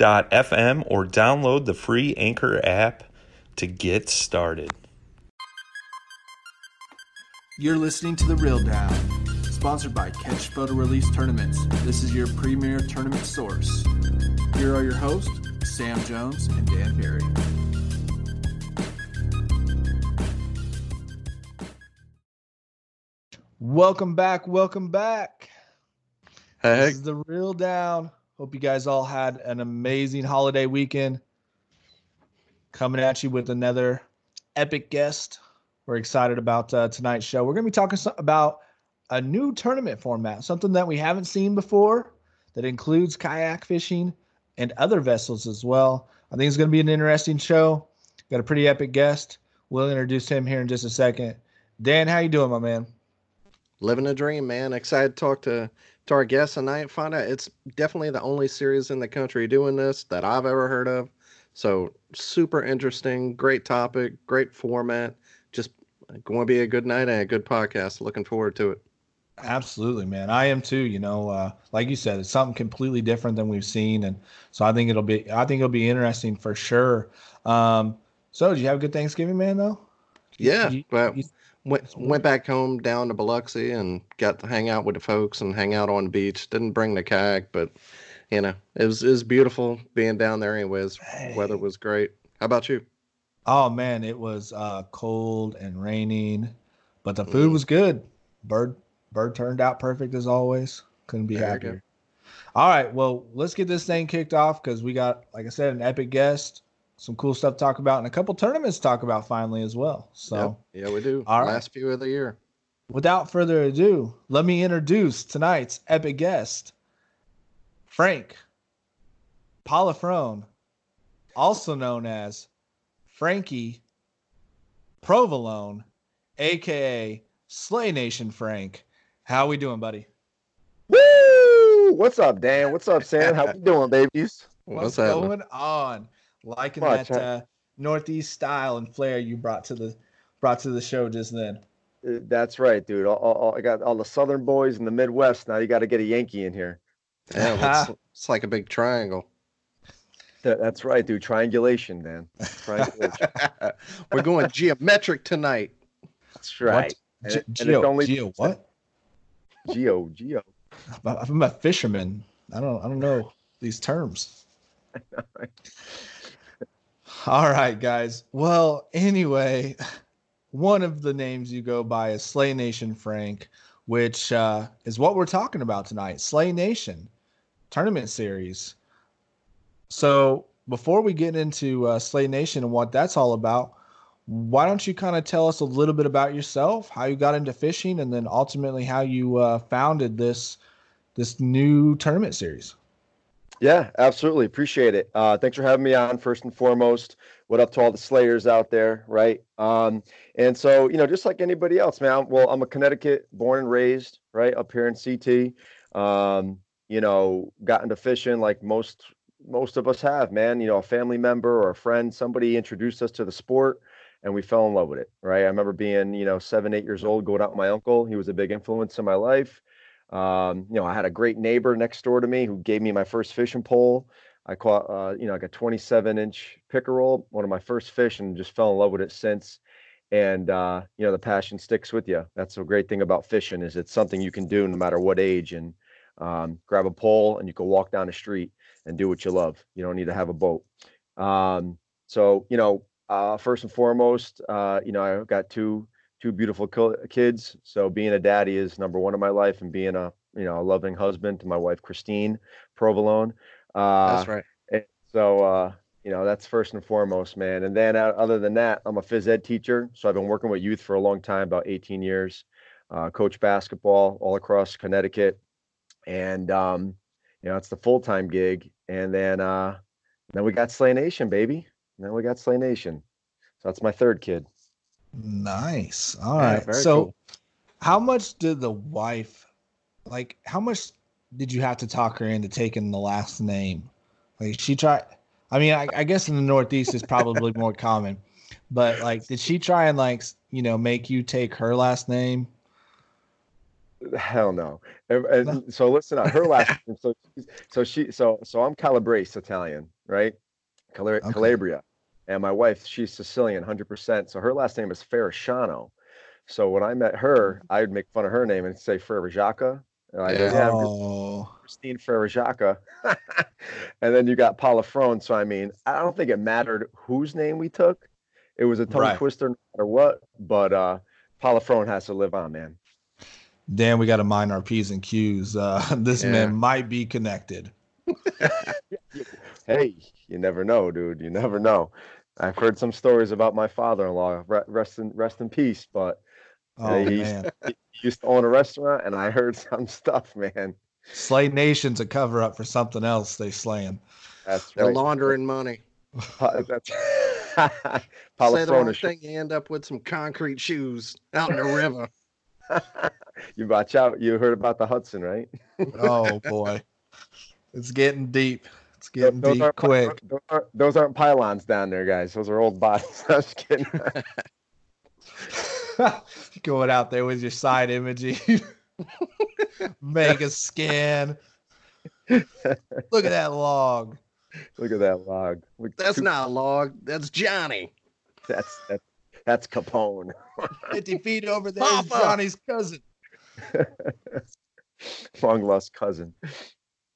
anchor.fm or download the free Anchor app to get started. You're listening to The Real Down, sponsored by Catch Photo Release Tournaments. This is your premier tournament source. Here are your hosts, Sam Jones and Dan Perry. Welcome back. Welcome back. Hey, This is The Real Down. Hope you guys all had an amazing holiday weekend. Coming at you with another epic guest. We're excited about uh, tonight's show. We're going to be talking about a new tournament format, something that we haven't seen before that includes kayak fishing and other vessels as well. I think it's going to be an interesting show. Got a pretty epic guest. We'll introduce him here in just a second. Dan, how you doing, my man? living a dream, man. Excited to talk to to our guests and I find out it's definitely the only series in the country doing this that I've ever heard of. So super interesting, great topic, great format. Just going to be a good night and a good podcast. Looking forward to it. Absolutely, man. I am too. You know, uh, like you said, it's something completely different than we've seen, and so I think it'll be. I think it'll be interesting for sure. Um, so, did you have a good Thanksgiving, man? Though. Yeah, You- well, you- went went back home down to Biloxi and got to hang out with the folks and hang out on the beach. Didn't bring the kayak, but you know, it was it was beautiful being down there. Anyways, weather was great. How about you? Oh man, it was uh, cold and raining, but the food Mm. was good. Bird bird turned out perfect as always. Couldn't be There happier. All right, well, let's get this thing kicked off because we got, like I said, an epic guest, some cool stuff to talk about, and a couple tournaments to talk about finally as well. So, Yep. yeah, we do. all right. Last few of the year. without further ado, let me introduce tonight's epic guest, Frank Polifrone, also known as Frankie Provolone, aka Slay Nation Frank. How we doing, buddy? Woo! What's up, Dan? What's up, Sam? How we doing, babies? What's, What's going on? Liking Much, that uh, northeast style and flair you brought to the brought to the show just then. Uh, That's right, dude. All, all, all- I got all the Southern boys in the Midwest. Now you got to get a Yankee in here. Yeah, it's, it's like a big triangle. That- that's right, dude. Triangulation, Dan. Triangulation. We're going geometric tonight. that's right. And, Ge- and Geo, it's only Geo, what? Geo, Geo. I'm a fisherman. I don't I don't know these terms. All right, guys. Well, anyway, one of the names you go by is Slay Nation Frank, which uh, is what we're talking about tonight. Slay Nation tournament series. So before we get into uh, Slay Nation and what that's all about, why don't you kind of tell us a little bit about yourself, how you got into fishing, and then ultimately how you uh, founded this this new tournament series? Yeah, absolutely. Appreciate it. Uh, thanks for having me on first and foremost. What up to all the Slayers out there, right? Um, and so, you know, just like anybody else, man. I'm- Well, I'm a Connecticut born and raised, right, up here in CT. Um, you know, got into fishing like most most of us have, man. You know, a family member or a friend, somebody introduced us to the sport and we fell in love with it, right? I remember being, you know, seven, eight years old, going out with my uncle. He was a big influence in my life. Um, you know, I had a great neighbor next door to me who gave me my first fishing pole. I caught, uh, you know, like a 27 inch pickerel, one of my first fish, and just fell in love with it since. And uh, you know, the passion sticks with you. That's the great thing about fishing is it's something you can do no matter what age. And um, grab a pole and you can walk down the street and do what you love. You don't need to have a boat. Um, so you know, uh, first and foremost, uh, you know, I've got two two beautiful kids. So being a daddy is number one in my life, and being a you know a loving husband to my wife Christine Provolone. Uh, that's right. so uh, you know that's first and foremost, man. And then uh, other than that, I'm a phys ed teacher, so I've been working with youth for a long time, about 18 years. Uh, coach basketball all across Connecticut, and um, you know it's the full time gig. And then uh, then we got Slay Nation, baby. And then we got Slay Nation. So that's my third kid. Nice. All right. Yeah, so, cool. how much did the wife like? How much did you have to talk her into taking the last name? Like she tried. I mean, I, I guess in the Northeast is probably more common, but like, did she try and like you know make you take her last name? Hell no. And, and so listen, uh, her last name. So so she so so I'm Calabrese Italian, right? Cal- okay. Calabria, and my wife she's Sicilian, hundred percent. So her last name is Ferrasciano. So when I met her, I would make fun of her name and say Ferrajaka, like, yeah. oh. Christine Ferrajaka. and then you got Palafrone. So, I mean, I don't think it mattered whose name we took. It was a tongue right. twister no matter what. But uh, Palafrone has to live on, man. Dan, we got to mind our P's and Q's. Uh, this yeah. man might be connected. hey, you never know, dude. You never know. I've heard some stories about my father-in-law. Rest in rest in peace. But oh, he, man. He, used to own a restaurant, and I heard some stuff, man. Slay Nation's a cover up for something else they slaying. That's right. They're laundering money. That's Say the wrong thing, you end up with some concrete shoes out in the river. you watch out. You heard about the Hudson, right? oh boy, it's getting deep. It's getting those deep quick. Those aren't, those aren't pylons down there, guys. Those are old bodies. I was kidding. Going out there with your side imaging. Mega scan. Look at that log. Look at that log. Look, that's two... not a log. That's Johnny. That's that's that's Capone. 50 feet over there Papa. Johnny's cousin. Long lost cousin.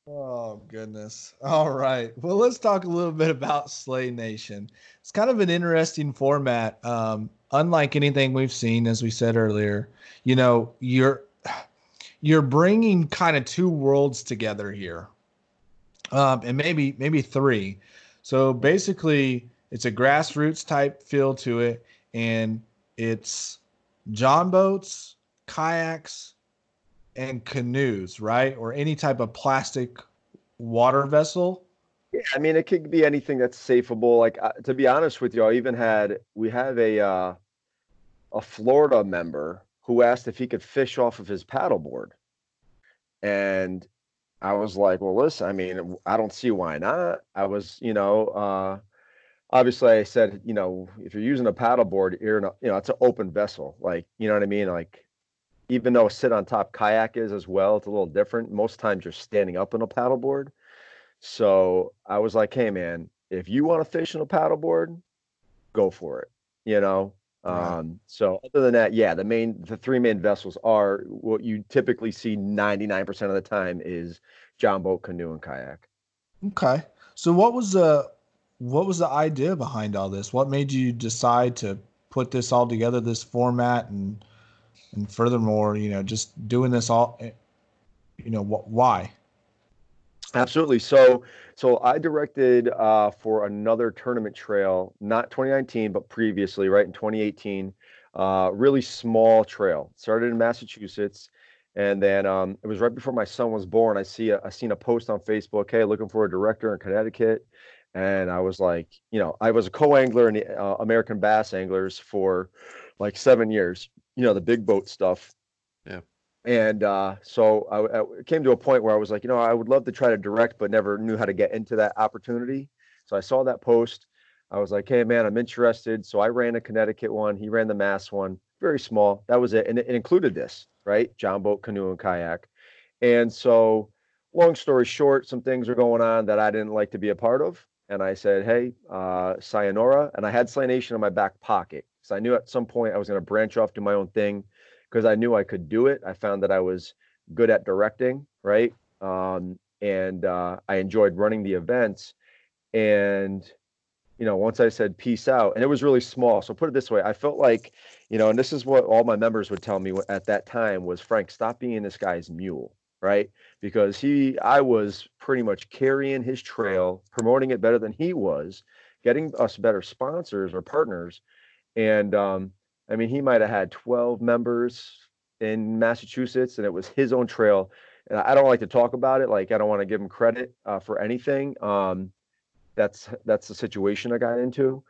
Oh goodness. All right. Well, let's talk a little bit about Slay Nation. It's kind of an interesting format. Um, unlike anything we've seen, as we said earlier, you know, you're you're bringing kind of two worlds together here, um, and maybe maybe three. So basically, it's a grassroots type feel to it, and it's John boats, kayaks, and canoes, right? Or any type of plastic water vessel. Yeah, I mean, it could be anything that's safeable. Like uh, to be honest with you, I even had we have a uh, a Florida member who asked if he could fish off of his paddleboard. And I was like, well, listen, I mean, I don't see why not. I was, you know, uh, obviously I said, you know, if you're using a paddleboard, you're in a, you know, it's an open vessel. Like, you know what I mean? Like, even though sit on top kayak is as well, it's a little different. Most times you're standing up in a paddleboard. So I was like, hey, man, if you want to fish in a paddleboard, go for it. You know, Right. Um, so other than that, yeah, the main the three main vessels are what you typically see 99% of the time is John boat, canoe, and kayak. Okay. So what was the what was the idea behind all this? What made you decide to put this all together, this format, and and furthermore, you know, just doing this all, eh, you know, wh- why? Absolutely. So, so I directed uh, for another tournament trail, not 2019, but previously, right in 2018. Uh, really small trail. Started in Massachusetts, and then um, it was right before my son was born. I see a, I seen a post on Facebook. Hey, looking for a director in Connecticut, and I was like, you know, I was a co-angler in the uh, American Bass Anglers for like seven years. You know, the big boat stuff. Yeah. and uh, so I, I, came to a point where I was like, you know, I would love to try to direct, but never knew how to get into that opportunity. So I saw that post. I was like, hey man, I'm interested. So I ran a Connecticut one. He ran the Mass one, very small. That was it, and it, included this, right? John boat, canoe, and kayak. And so, long story short, some things are going on that I didn't like to be a part of. And I said, hey, uh, sayonara. And I had Slay Nation in my back pocket. So I knew at some point I was going to branch off, do my own thing because I knew I could do it. I found that I was good at directing, right? Um, and uh, I enjoyed running the events. And you know, once I said peace out, and it was really small. So put it this way, I felt like, you know, and this is what all my members would tell me at that time was Frank, stop being this guy's mule, right? Because he, I was pretty much carrying his trail, promoting it better than he was, getting us better sponsors or partners. And um, I mean, he might have had 12 members in Massachusetts, and it was his own trail. And I don't like to talk about it. Like I don't want to give him credit uh, for anything. Um, that's that's the situation I got into.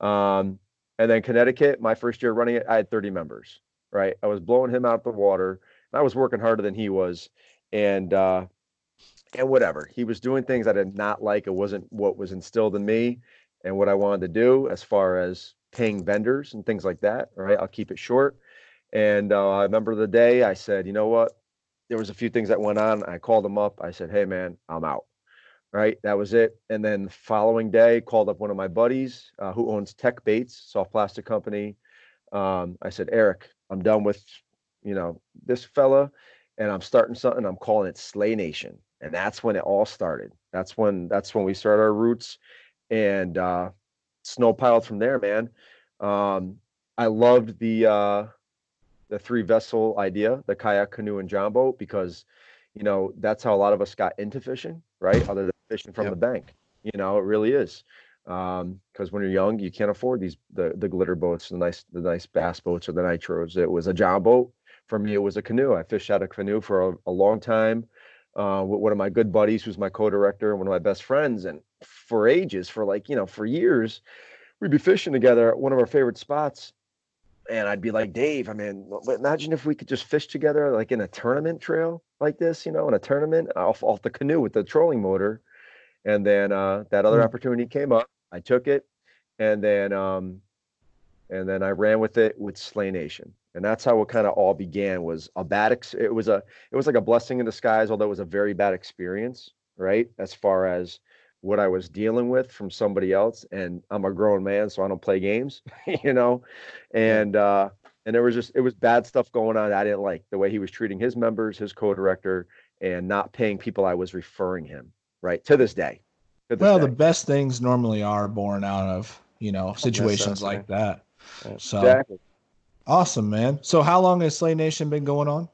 Um, and then Connecticut, my first year running it, I had 30 members. Right, I was blowing him out the water. I was working harder than he was, and uh, and whatever he was doing things I did not like. It wasn't what was instilled in me and what I wanted to do as far as paying vendors and things like that. Right, I'll keep it short. And uh, I remember the day I said, you know what? There was a few things that went on. I called him up. I said, hey man, I'm out right? That was it. And then the following day, called up one of my buddies uh, who owns Tech Baits, soft plastic company. Um, I said, Eric, I'm done with, you know, this fella, and I'm starting something. I'm calling it Slay Nation, and that's when it all started. That's when that's when we started our roots, and uh, snow piled from there, man. Um, I loved the uh, the three vessel idea, the kayak, canoe, and john boat, because you know that's how a lot of us got into fishing, right? Other than fishing from yep. the bank. You know, it really is. Um, because um, when you're young, you can't afford these the the glitter boats, the nice the nice bass boats or the nitros. It was a john boat. For me, it was a canoe. I fished out a canoe for a, a long time. Uh, with one of my good buddies, who's my co-director and one of my best friends, and for ages, for like you know, for years, we'd be fishing together at one of our favorite spots and I'd be like, Dave, I mean, imagine if we could just fish together, like in a tournament trail like this, you know, in a tournament off, off the canoe with the trolling motor. And then uh, that other mm-hmm. opportunity came up. I took it, and then um, and then I ran with it with Slay Nation, and that's how it kind of all began. Was a bad ex- it was a it was like a blessing in disguise, although it was a very bad experience, right? As far as what I was dealing with from somebody else, and I'm a grown man, so I don't play games, you know, and uh, and there was just it was bad stuff going on. I didn't like the way he was treating his members, his co-director, and not paying people I was referring him right to this day. To this well, day. the best things normally are born out of you know situations like that. So exactly. awesome, man. So how long has Slay Nation been going on?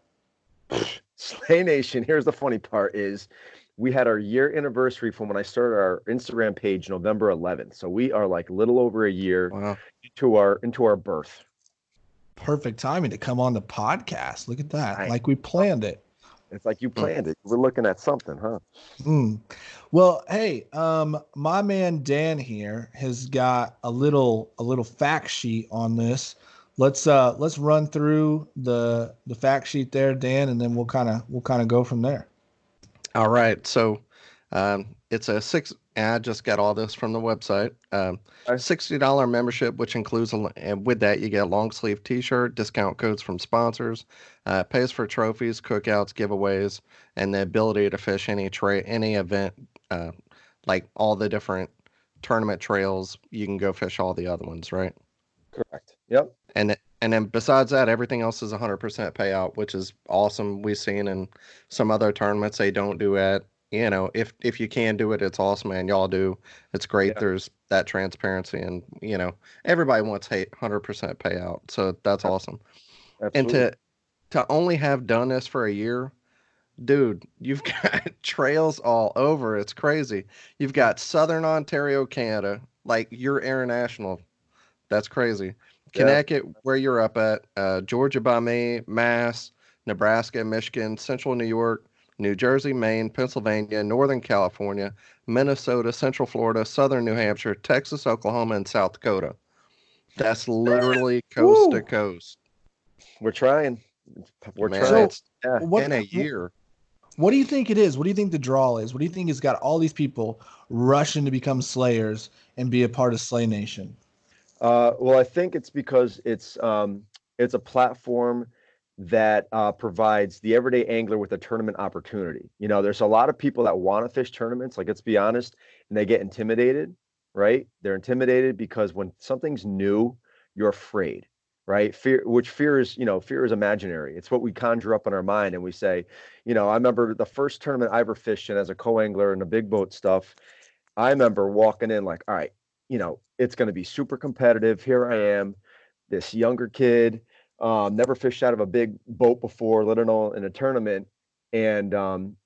Slay Nation. Here's the funny part: is we had our year anniversary from when I started our Instagram page November 11th. So we are like a little over a year wow. into our into our birth. Perfect timing to come on the podcast. Look at that. I, like we planned it. It's like you mm. planned it. We're looking at something, huh? Mm. Well, hey, um, my man Dan here has got a little a little fact sheet on this. Let's uh let's run through the the fact sheet there, Dan, and then we'll kind of we'll kind of go from there. All right. So um, it's a six. I just got all this from the website. Um, Sixty dollar membership, which includes a, and with that you get a long sleeve T-shirt, discount codes from sponsors, uh, pays for trophies, cookouts, giveaways, and the ability to fish any tra- any event, uh, like all the different tournament trails. You can go fish all the other ones, right? Correct. Yep. And and then besides that, everything else is 100% payout, which is awesome. We've seen in some other tournaments they don't do it. You know, if if you can do it, it's awesome, man. Y'all do. It's great. Yeah. There's that transparency, and you know, everybody wants hate 100% payout, so that's awesome. Absolutely. And to to only have done this for a year, dude, you've got trails all over. It's crazy. You've got Southern Ontario, Canada, like you're international. That's crazy. Connecticut, yeah. where you're up at, uh, Georgia by me, Mass, Nebraska, Michigan, Central New York, New Jersey, Maine, Pennsylvania, Northern California, Minnesota, Central Florida, Southern New Hampshire, Texas, Oklahoma, and South Dakota. That's literally coast Woo. to coast. We're trying. We're Man, trying. It's, yeah, what, in a year. What do you think it is? What do you think the draw is? What do you think has got all these people rushing to become Slayers and be a part of Slay Nation? Uh, well, I think it's because it's um, it's a platform that uh, provides the everyday angler with a tournament opportunity. You know, there's a lot of people that want to fish tournaments. Like, let's be honest, and they get intimidated, right? They're intimidated because when something's new, you're afraid right fear which fear is you know fear is imaginary it's what we conjure up in our mind and we say you know i remember the first tournament i ever fished in as a co-angler in the big boat stuff i remember walking in like all right you know it's going to be super competitive here i am this younger kid um, never fished out of a big boat before let alone in a tournament and um,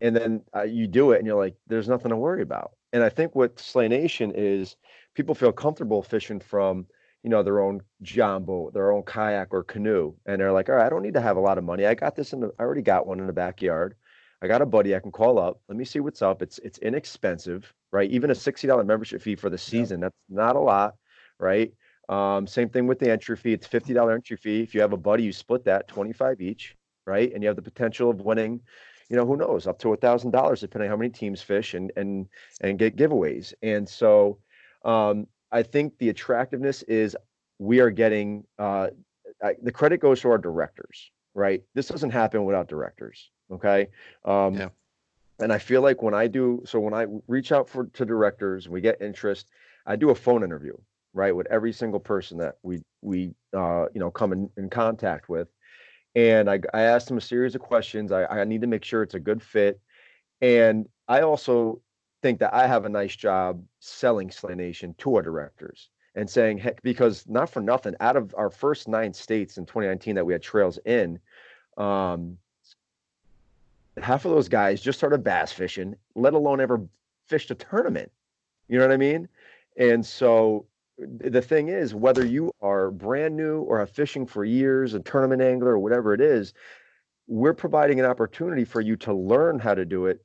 and then uh, you do it and you're like there's nothing to worry about and i think what slay nation is people feel comfortable fishing from you know, their own john boat, their own kayak or canoe, and they're like, all right, I don't need to have a lot of money. I got this in the, I already got one in the backyard. I got a buddy I can call up. Let me see what's up. It's it's inexpensive, right? Even a sixty dollar membership fee for the season, that's not a lot, right? Um, same thing with the entry fee. It's fifty dollar entry fee. If you have a buddy, you split that twenty five each, right? And you have the potential of winning, you know, who knows, up to a thousand dollars depending on how many teams fish and and and get giveaways. And so, um, I think the attractiveness is we are getting uh, the credit goes to our directors, right? This doesn't happen without directors. Okay. Um, yeah. And I feel like when I do, so when I reach out for to directors, we get interest. I do a phone interview, right, with every single person that we we uh, you know come in, in contact with, and I I ask them a series of questions. I I need to make sure it's a good fit, and I also think that I have a nice job selling Slay Nation to our directors and saying, heck, because not for nothing, out of our first nine states in 2019 that we had trails in, um, half of those guys just started bass fishing, let alone ever fished a tournament. You know what I mean? And so the thing is, whether you are brand new or have fishing for years, a tournament angler or whatever it is, we're providing an opportunity for you to learn how to do it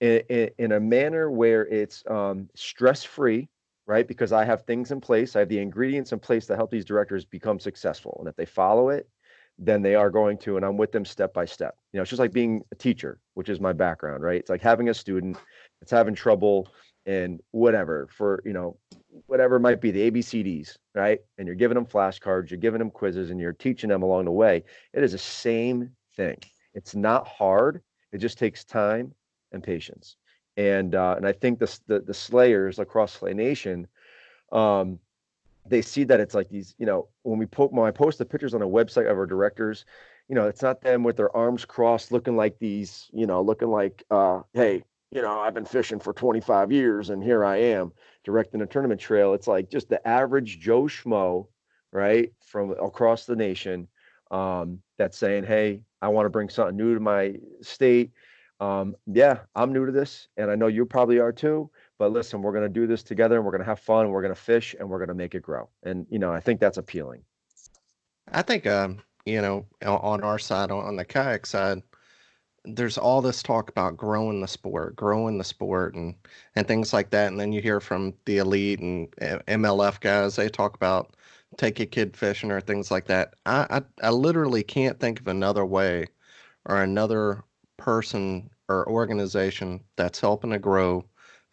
in, in, a manner where it's um, stress free, right? Because I have things in place, I have the ingredients in place to help these directors become successful. And if they follow it, then they are going to, and I'm with them step by step. You know, it's just like being a teacher, which is my background, right? It's like having a student that's having trouble and whatever for, you know, whatever might be, the ABCDs, right? And you're giving them flashcards, you're giving them quizzes, and you're teaching them along the way. It is the same thing. It's not hard. It just takes time and patience. And uh, and I think the, the the Slayers across Slay Nation, um, they see that it's like these, you know, when we put I post the pictures on a website of our directors, you know, it's not them with their arms crossed, looking like these, you know, looking like, uh, hey, you know, I've been fishing for 25 years and here I am directing a tournament trail. It's like just the average Joe Schmo, right, from across the nation, um, that's saying, hey, I want to bring something new to my state um, yeah, I'm new to this, and I know you probably are too. But listen, we're going to do this together, and we're going to have fun. We're going to fish, and we're going to make it grow. And you know, I think that's appealing. I think, um, you know, on our side, on the kayak side, there's all this talk about growing the sport, growing the sport, and and things like that. And then you hear from the elite and eh, MLF guys, they talk about take a kid fishing or things like that. I, I I literally can't think of another way or another person or organization that's helping to grow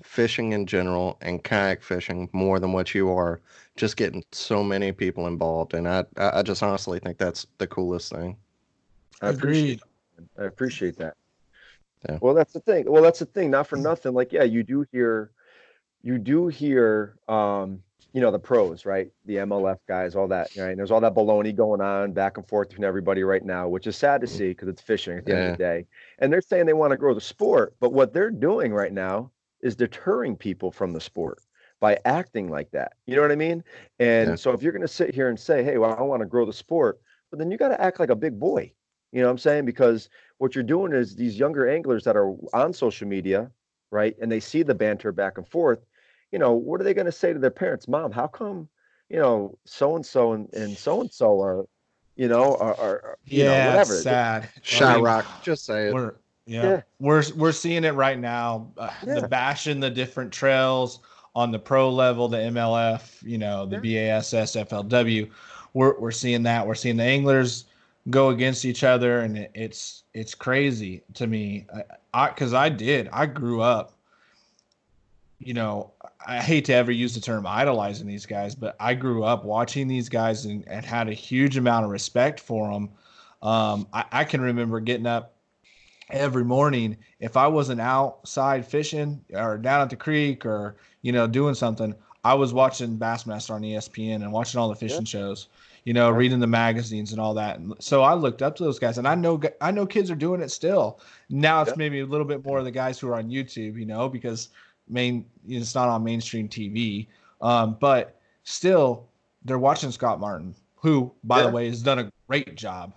fishing in general and kayak fishing more than what you are just getting so many people involved and i i just honestly think that's the coolest thing i appreciate i appreciate that yeah. well that's the thing well that's the thing not for nothing like yeah you do hear you do hear um you know the pros, right? The MLF guys, all that. Right? And there's all that baloney going on back and forth between everybody right now, which is sad to mm. see because it's fishing at the yeah. end of the day. And they're saying they want to grow the sport, but what they're doing right now is deterring people from the sport by acting like that. You know what I mean? And yeah. so if you're going to sit here and say, "Hey, well, I want to grow the sport," but then you got to act like a big boy. You know what I'm saying? Because what you're doing is these younger anglers that are on social media, right? And they see the banter back and forth you know, what are they going to say to their parents? Mom, how come, you know, so and so and so and so are, you know, are, are you yeah, know, whatever. sad. Shy Rock, just say it. We're, yeah, yeah, we're we're seeing it right now. Uh, yeah. The bashing the different trails on the pro level, the MLF, you know, the yeah. BASS, FLW. We're we're seeing that. We're seeing the anglers go against each other, and it, it's it's crazy to me. I because I, I did. I grew up. You know, I hate to ever use the term idolizing these guys, but I grew up watching these guys and, and had a huge amount of respect for them. Um, I, I can remember getting up every morning if I wasn't outside fishing or down at the creek or you know doing something, I was watching Bassmaster on ESPN and watching all the fishing yeah. shows, you know, reading the magazines and all that. And so I looked up to those guys, and I know I know kids are doing it still. Now it's maybe a little bit more of the guys who are on YouTube, you know, because main it's not on mainstream TV, um, but still they're watching Scott Martin, who by yeah. the way has done a great job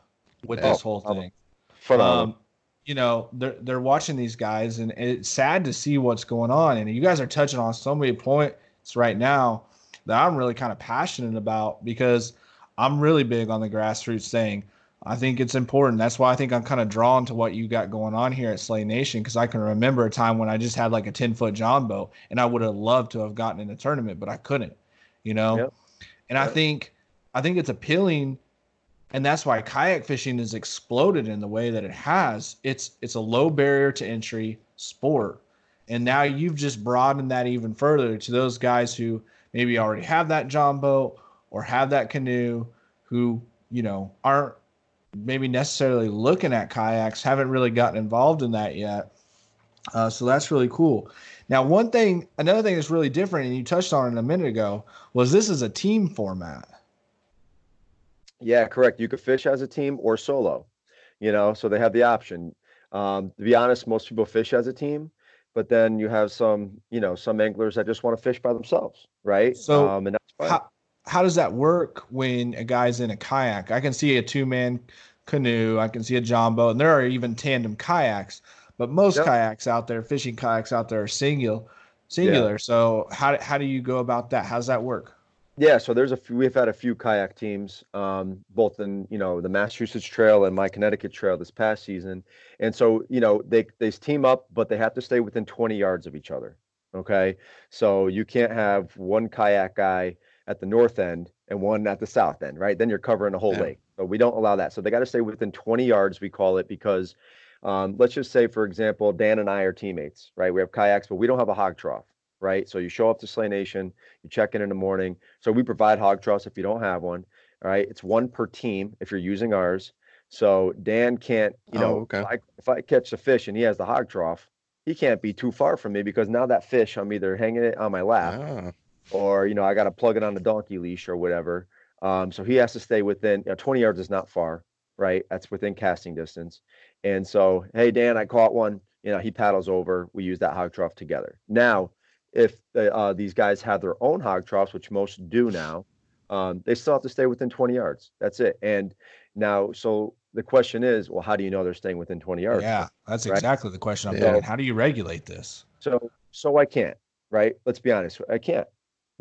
with this whole thing. Um, you know they're they're watching these guys and it's sad to see what's going on and you guys are touching on so many points right now that I'm really kind of passionate about because I'm really big on the grassroots thing. I think it's important. That's why I think I'm kind of drawn to what you got going on here at Slay Nation because I can remember a time when I just had like a 10 foot John boat and I would have loved to have gotten in a tournament, but I couldn't, you know? Yep. And yep. I think I think it's appealing and that's why kayak fishing has exploded in the way that it has. It's it's a low barrier to entry sport, and now you've just broadened that even further to those guys who maybe already have that John boat or have that canoe, who you know aren't maybe necessarily looking at kayaks, haven't really gotten involved in that yet. Uh, so that's really cool. Now, one thing, another thing that's really different, and you touched on it a minute ago, was this is a team format. Yeah, correct. You could fish as a team or solo, you know, so they have the option. Um, to be honest, most people fish as a team, but then you have some, you know, some anglers that just want to fish by themselves, right? So, um, and that's fine. How, how does that work when a guy's in a kayak? I can see a two man canoe, I can see a John boat, and there are even tandem kayaks, but most yep. kayaks out there, fishing kayaks out there are singular. Singular. Yeah. So how how do you go about that? How does that work? Yeah, so there's a few, we've had a few kayak teams, um, both in you know the Massachusetts Trail and my Connecticut Trail this past season, and so you know they they team up, but they have to stay within 20 yards of each other. Okay, so you can't have one kayak guy at the north end and one at the south end, right? Then you're covering a whole yeah. lake. But we don't allow that. So they got to stay within 20 yards. We call it because um, let's just say, for example, Dan and I are teammates, right? We have kayaks, but we don't have a hog trough right? So you show up to Slay Nation, you check in in the morning. So we provide hog troughs if you don't have one. All right, it's one per team if you're using ours. So Dan can't, you know, oh, okay. if, I, if I catch a fish and he has the hog trough, he can't be too far from me because now that fish I'm either hanging it on my lap ah. Or you know I got to plug it on the donkey leash or whatever. Um, so he has to stay within you know, 20 yards is not far, right? That's within casting distance. And so, hey Dan, I caught one. You know, he paddles over. We use that hog trough together. Now, if uh, these guys have their own hog troughs, which most do now, um, they still have to stay within 20 yards. That's it. And now, so the question is, well, how do you know they're staying within 20 yards? Yeah, that's right? exactly the question I'm yeah. thinking. How do you regulate this? So, so I can't, right? Let's be honest, I can't,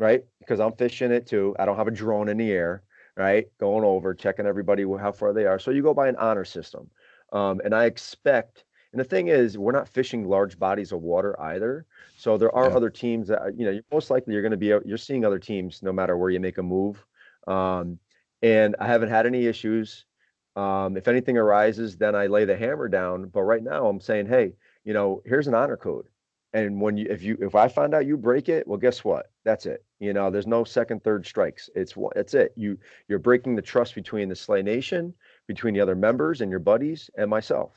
right? Because I'm fishing it too. I don't have a drone in the air, right? Going over, checking everybody how far they are. So you go by an honor system, um, and I expect. And the thing is, we're not fishing large bodies of water either. So there are yeah. other teams that you know. Most likely, you're going to be you're seeing other teams no matter where you make a move. Um, and I haven't had any issues. Um, if anything arises, then I lay the hammer down. But right now, I'm saying, hey, you know, here's an honor code. And when you, if you, if I find out you break it, well, guess what? That's it. You know, there's no second, third strikes. It's what, it's it. You, you're breaking the trust between the Slay Nation, between the other members and your buddies and myself.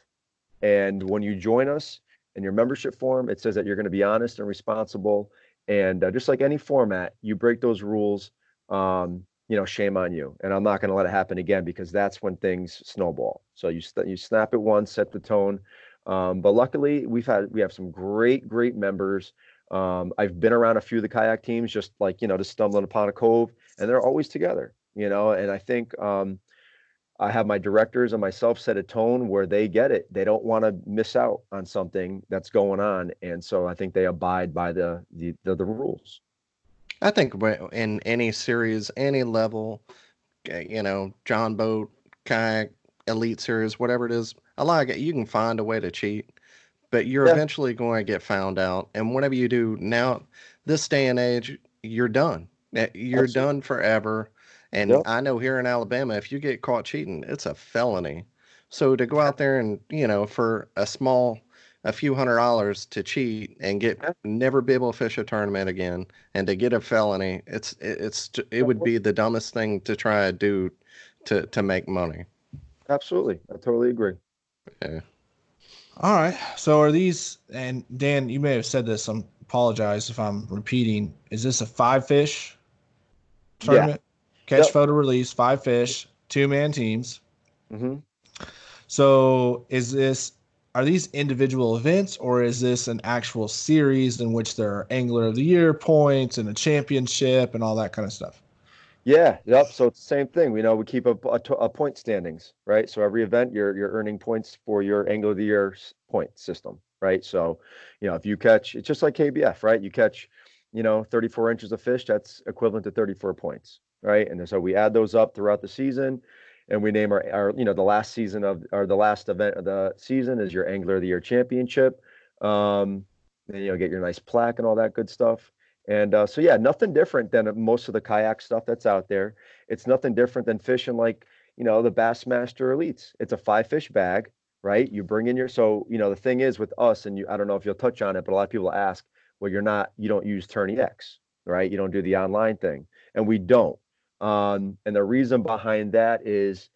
And when you join us, in your membership form, it says that you're going to be honest and responsible. And uh, just like any format, you break those rules, um, you know, shame on you. And I'm not going to let it happen again because that's when things snowball. So you you snap it once, set the tone. Um, but luckily, we've had we have some great great members. Um, I've been around a few of the kayak teams, just like you know, just stumbling upon a cove, and they're always together. You know, and I think um, I have my directors and myself set a tone where they get it. They don't want to miss out on something that's going on, and so I think they abide by the the, the, the rules. I think in any series, any level, you know, John boat, kayak, elite series, whatever it is, I like it. You can find a way to cheat, but you're yeah. eventually going to get found out. And whatever you do now, this day and age, you're done. Eh, you're Absolutely. done forever And Yep. I know here in Alabama, if you get caught cheating, it's a felony. So to go out there and, you know, for a small, a few hundred dollars to cheat and get never be able to fish a tournament again and to get a felony, it's it's it would be the dumbest thing to try to do to to make money. Absolutely. I totally agree. Yeah. All right. So are these and Dan, you may have said this. I'm apologize if I'm repeating. Is this a five fish tournament? Yeah. Catch, Yep. photo, release, five fish, two man teams. Mm-hmm. So is this are these individual events or is this an actual series in which there are angler of the year points and a championship and all that kind of stuff? Yeah, yep. So it's the same thing. We know we keep a, a, a point standings, right? So every event, you're you're earning points for your Angler of the Year point system, right? So, you know, if you catch, it's just like KBF, right? You catch, you know, 34 inches of fish, that's equivalent to 34 points, right? And so we add those up throughout the season, and we name our, our you know, the last season of or the last event of the season is your Angler of the Year championship. Um, and you know, get your nice plaque and all that good stuff. And uh, so, yeah, nothing different than uh, most of the kayak stuff that's out there. It's nothing different than fishing like, you know, the Bassmaster Elites. It's a five fish bag, right? You bring in your, so, you know, the thing is with us, and you, I don't know if you'll touch on it, but a lot of people ask, well, you're not, you don't use Tourney X, right? You don't do the online thing. And we don't. Um, and the reason behind that is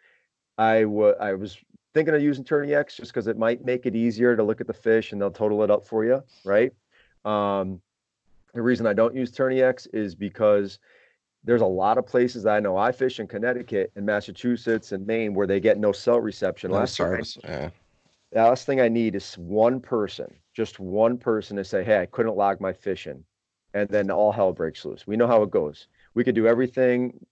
I wa- I was thinking of using Tourney X just because it might make it easier to look at the fish and they'll total it up for you, right? Um, the reason I don't use Tourney X is because there's a lot of places that I know I fish in Connecticut and Massachusetts and Maine where they get no cell reception. No Last I- Yeah. the last thing I need is one person, just one person to say, Hey, I couldn't log my fishing. And then all hell breaks loose. We know how it goes. We could do everything,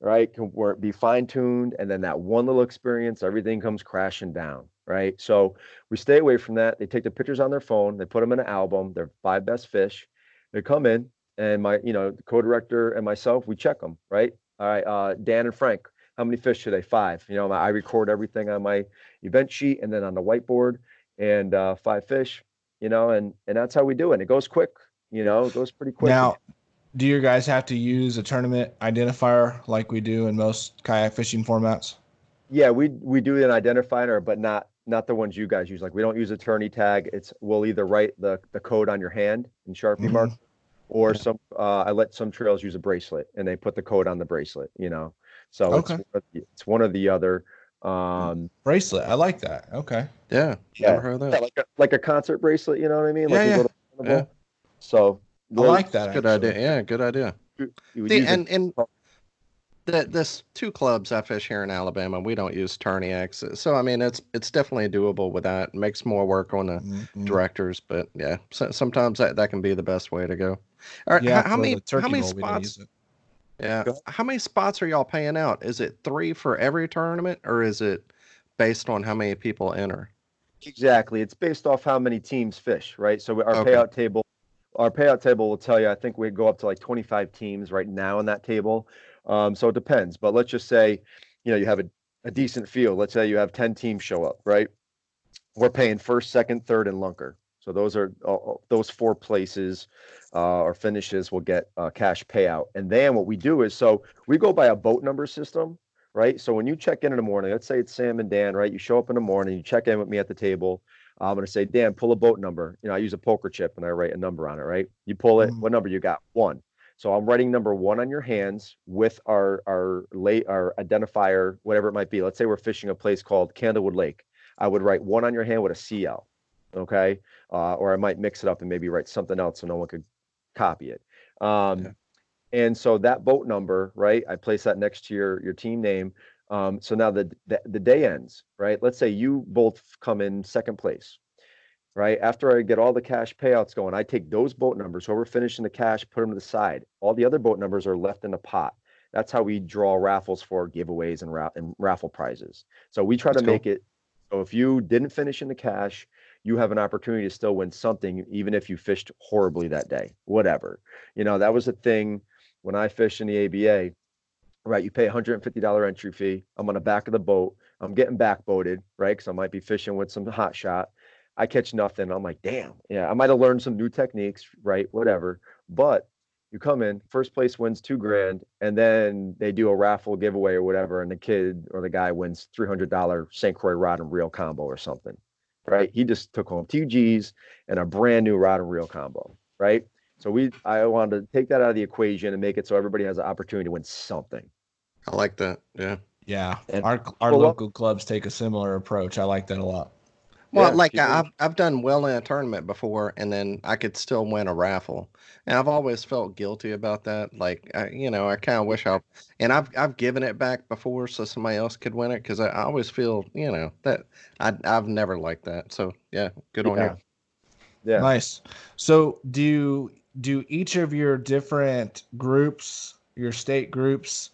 right? Can be fine tuned. And then that one little experience, everything comes crashing down, right? So we stay away from that. They take the pictures on their phone, they put them in an album, their five best fish. They come in, and my, you know, the co-director and myself, we check them, right? All right, uh, Dan and Frank, how many fish today? Five. You know, I record everything on my event sheet and then on the whiteboard, and uh, five fish. You know, and and that's how we do it. It goes quick. You know, it goes pretty quick. Now, do your guys have to use a tournament identifier like we do in most kayak fishing formats? yeah, we we do an identifier, but not not the ones you guys use. Like we don't use attorney tag. It's we'll either write the the code on your hand in Sharpie Mhm. mark, or some uh, I let some trails use a bracelet and they put the code on the bracelet. You know, so Okay. it's one of the- it's one or the other. Um, Bracelet. I like that. Okay. Yeah. Yeah. Never heard of yeah, that. like a, like a concert bracelet. You know what I mean? Yeah, like you yeah. go to carnival. Yeah. So I like that. Good idea. Yeah, good idea. you would See, and and the this two clubs I fish here in Alabama, we don't use Tourney so I mean it's it's definitely doable with that. It makes more work on the Mhm. directors, but yeah, so, sometimes that, that can be the best way to go. All right, Yeah, how, how many how many bowl, we didn't spots? Yeah, how many spots are y'all paying out? Is it three for every tournament, or is it based on how many people enter? Exactly. It's based off how many teams fish, right? So our Okay. payout table, our payout table will tell you. I think we go up to like 25 teams right now in that table. Um, so it depends. But let's just say, you know, you have a, a decent field. Let's say you have 10 teams show up, right? We're paying first, second, third, and lunker. So those are uh, uh, those four places uh, or finishes will get uh, cash payout. And then what we do is so we go by a boat number system right? So when you check in in the morning, let's say it's Sam and Dan, right? You show up in the morning, you check in with me at the table. I'm going to say, Dan, pull a boat number. You know, I use a poker chip and I write a number on it, right? You pull it. Mhm. What number you got? One. So I'm writing number one on your hands with our our late our identifier, whatever it might be. Let's say we're fishing a place called Candlewood Lake. I would write one on your hand with a CL, okay? Uh, or I might mix it up and maybe write something else so no one could copy it. Um, Yeah. And so that boat number, right? I place that next to your your team name. Um, so now the, the the day ends, right? Let's say you both come in second place, right? After I get all the cash payouts going, I take those boat numbers, whoever finished in the cash, put them to the side. All the other boat numbers are left in the pot. That's how we draw raffles for giveaways and, ra- and raffle prizes. So we try That's to cool. make it so if you didn't finish in the cash, you have an opportunity to still win something, even if you fished horribly that day, whatever. You know, that was a thing when I fished in the ABA, right? You pay $150 entry fee. I'm on the back of the boat. I'm getting backboated, right? Because I might be fishing with some hot shot. I catch nothing. I'm like, damn, yeah, I might have learned some new techniques, right? Whatever. But you come in, first place wins two grand, and then they do a raffle giveaway or whatever, and the kid or the guy wins three hundred dollar St. Croix rod and reel combo or something, right? He just took home two G's and a brand new rod and reel combo, right? So we, I wanted to take that out of the equation and make it so everybody has an opportunity to win something. I like that. Yeah. Yeah, And our our well, local clubs take a similar approach. I like that a lot. Well, Yeah, like I've I've done well in a tournament before, and then I could still win a raffle, and I've always felt guilty about that. Like, I, you know, I kind of wish I, and I've I've given it back before so somebody else could win it because I, I always feel, you know, that I I've never liked that. So yeah, good on Yeah. you. Yeah. Nice. So do do each of your different groups, your state groups,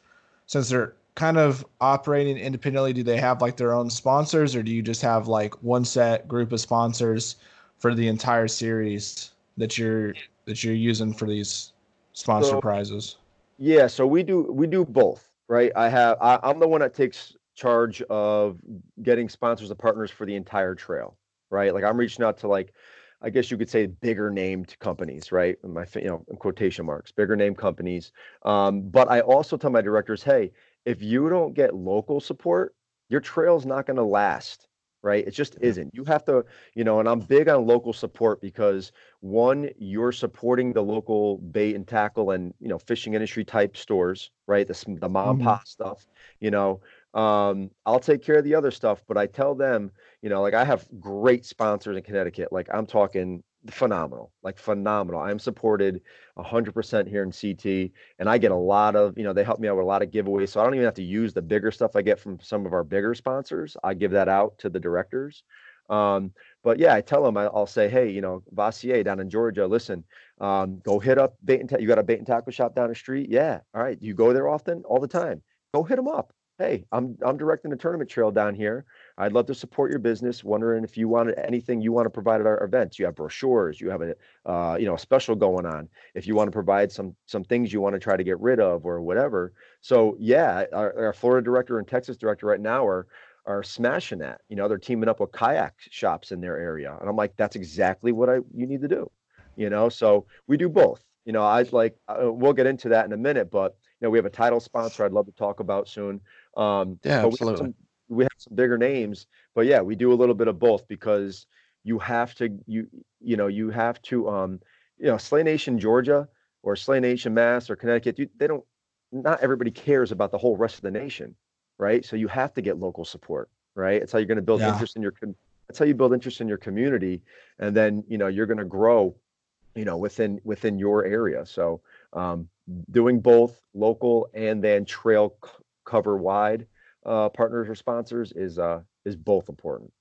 since they're kind of operating independently, do they have like their own sponsors or do you just have like one set group of sponsors for the entire series that you're that you're using for these sponsor So- prizes? Yeah, so we do we do both, right? I have I, I'm the one that takes charge of getting sponsors and partners for the entire trail, right? Like I'm reaching out to like I guess you could say bigger named companies, right? In My you know in quotation marks, bigger name companies. Um, but I also tell my directors, hey, if you don't get local support, your trail's not going to last, right? It just isn't. You have to, you know, and I'm big on local support because one, you're supporting the local bait and tackle and you know fishing industry type stores, right? The the mom and Mhm. pop stuff, you know. Um, I'll take care of the other stuff, but I tell them, you know, like I have great sponsors in Connecticut. Like I'm talking phenomenal, like phenomenal. I'm supported 100% here in CT, and I get a lot of, you know, they help me out with a lot of giveaways. So I don't even have to use the bigger stuff I get from some of our bigger sponsors. I give that out to the directors. Um, but yeah, I tell them, I, I'll say, hey, you know, Vassier down in Georgia, listen, um, go hit up bait and ta- you got a bait and tackle shop down the street. Yeah, all right. You go there often, all the time. Go hit them up. Hey, I'm I'm directing a tournament trail down here. I'd love to support your business. Wondering if you wanted anything you want to provide at our events. You have brochures. You have a uh, you know a special going on. If you want to provide some some things you want to try to get rid of or whatever. So yeah, our, our Florida director and Texas director right now are are smashing that. You know, they're teaming up with kayak shops in their area, and I'm like, that's exactly what I you need to do. You know, so we do both. You know, I'd like uh, we'll get into that in a minute, but you know, we have a title sponsor I'd love to talk about soon. Um, Yeah, but we have absolutely. We have some bigger names, but yeah, we do a little bit of both because you have to you you know you have to um you know Slay Nation Georgia or Slay Nation Mass or Connecticut you, they don't not everybody cares about the whole rest of the nation, right? So you have to get local support, right? It's how you're going to build Yeah. interest in your that's how you build interest in your community, and then you know you're going to grow, you know within within your area. So um, doing both local and then trail c- cover wide uh, partners or sponsors is uh is both important.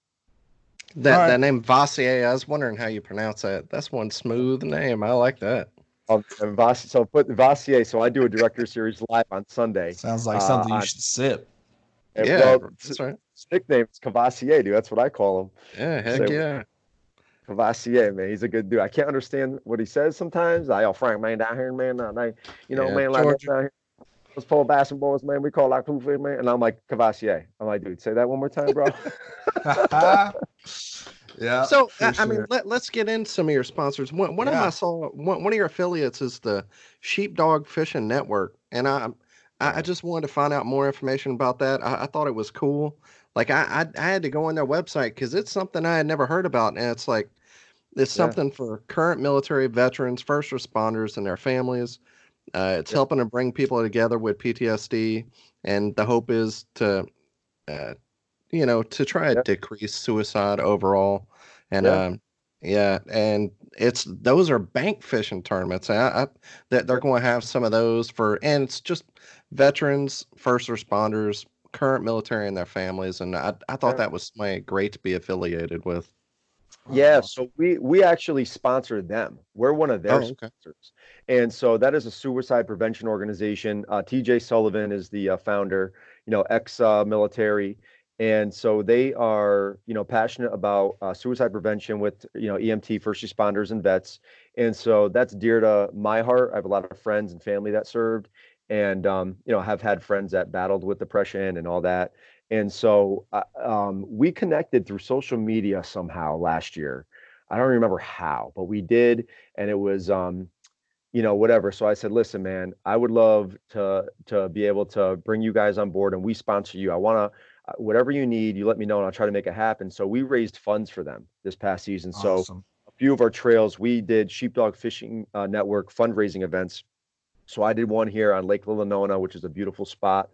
That All right. that name Vassier, I was wondering how you pronounce that. That's one smooth name. I like that. Um, and Vas- so put Vassier. So I do a director series live on Sunday. Sounds like Uh, something you should sip. And, yeah, well, that's right. his nickname is Cavassier, dude. That's what I call him. Yeah, heck So- yeah. Cavassier, man. He's a good dude. I can't understand what he says sometimes. I, oh, Frank, man, down here, man, uh, they, you know, Yeah, man, like Georgia. down here. Those pole basketballs, man, we call like poof, man. And I'm like, Cavassier. I'm like, dude, say that one more time, bro. yeah. So for I, I mean, let, let's get into some of your sponsors. One, one of Yeah. my saw one, one of your affiliates is the Sheepdog Fishing Network, and I, I I just wanted to find out more information about that. I, I thought it was cool. Like I, I I had to go on their website because it's something I had never heard about, and it's like it's Yeah. something for current military veterans, first responders, and their families. Uh, it's Yeah. helping to bring people together with PTSD, and the hope is to, uh, you know, to try to Yep. decrease suicide overall. And Yeah. um, yeah, and it's those are bank fishing tournaments. I, I that they're going to have some of those for, and it's just veterans, first responders, current military, and their families. And I, I thought that was great to be affiliated with. Yeah, so we we actually sponsor them. We're one of their Oh, okay. sponsors, and so that is a suicide prevention organization. Uh, T.J. Sullivan is the uh, founder. You know, ex uh, military, and so they are you know passionate about uh, suicide prevention with you know EMT first responders and vets, and so that's dear to my heart. I have a lot of friends and family that served, and um, you know have had friends that battled with depression and all that. And so uh, um, we connected through social media somehow last year. I don't remember how, but we did, and it was um, you know, whatever. So I said, listen, man, I would love to to be able to bring you guys on board and we sponsor you. I want to, uh, whatever you need, you let me know and I'll try to make it happen. So we raised funds for them this past season. So a few of our trails, we did Sheepdog Fishing uh, Network fundraising events. So I did one here on Lake Lillinonah, which is a beautiful spot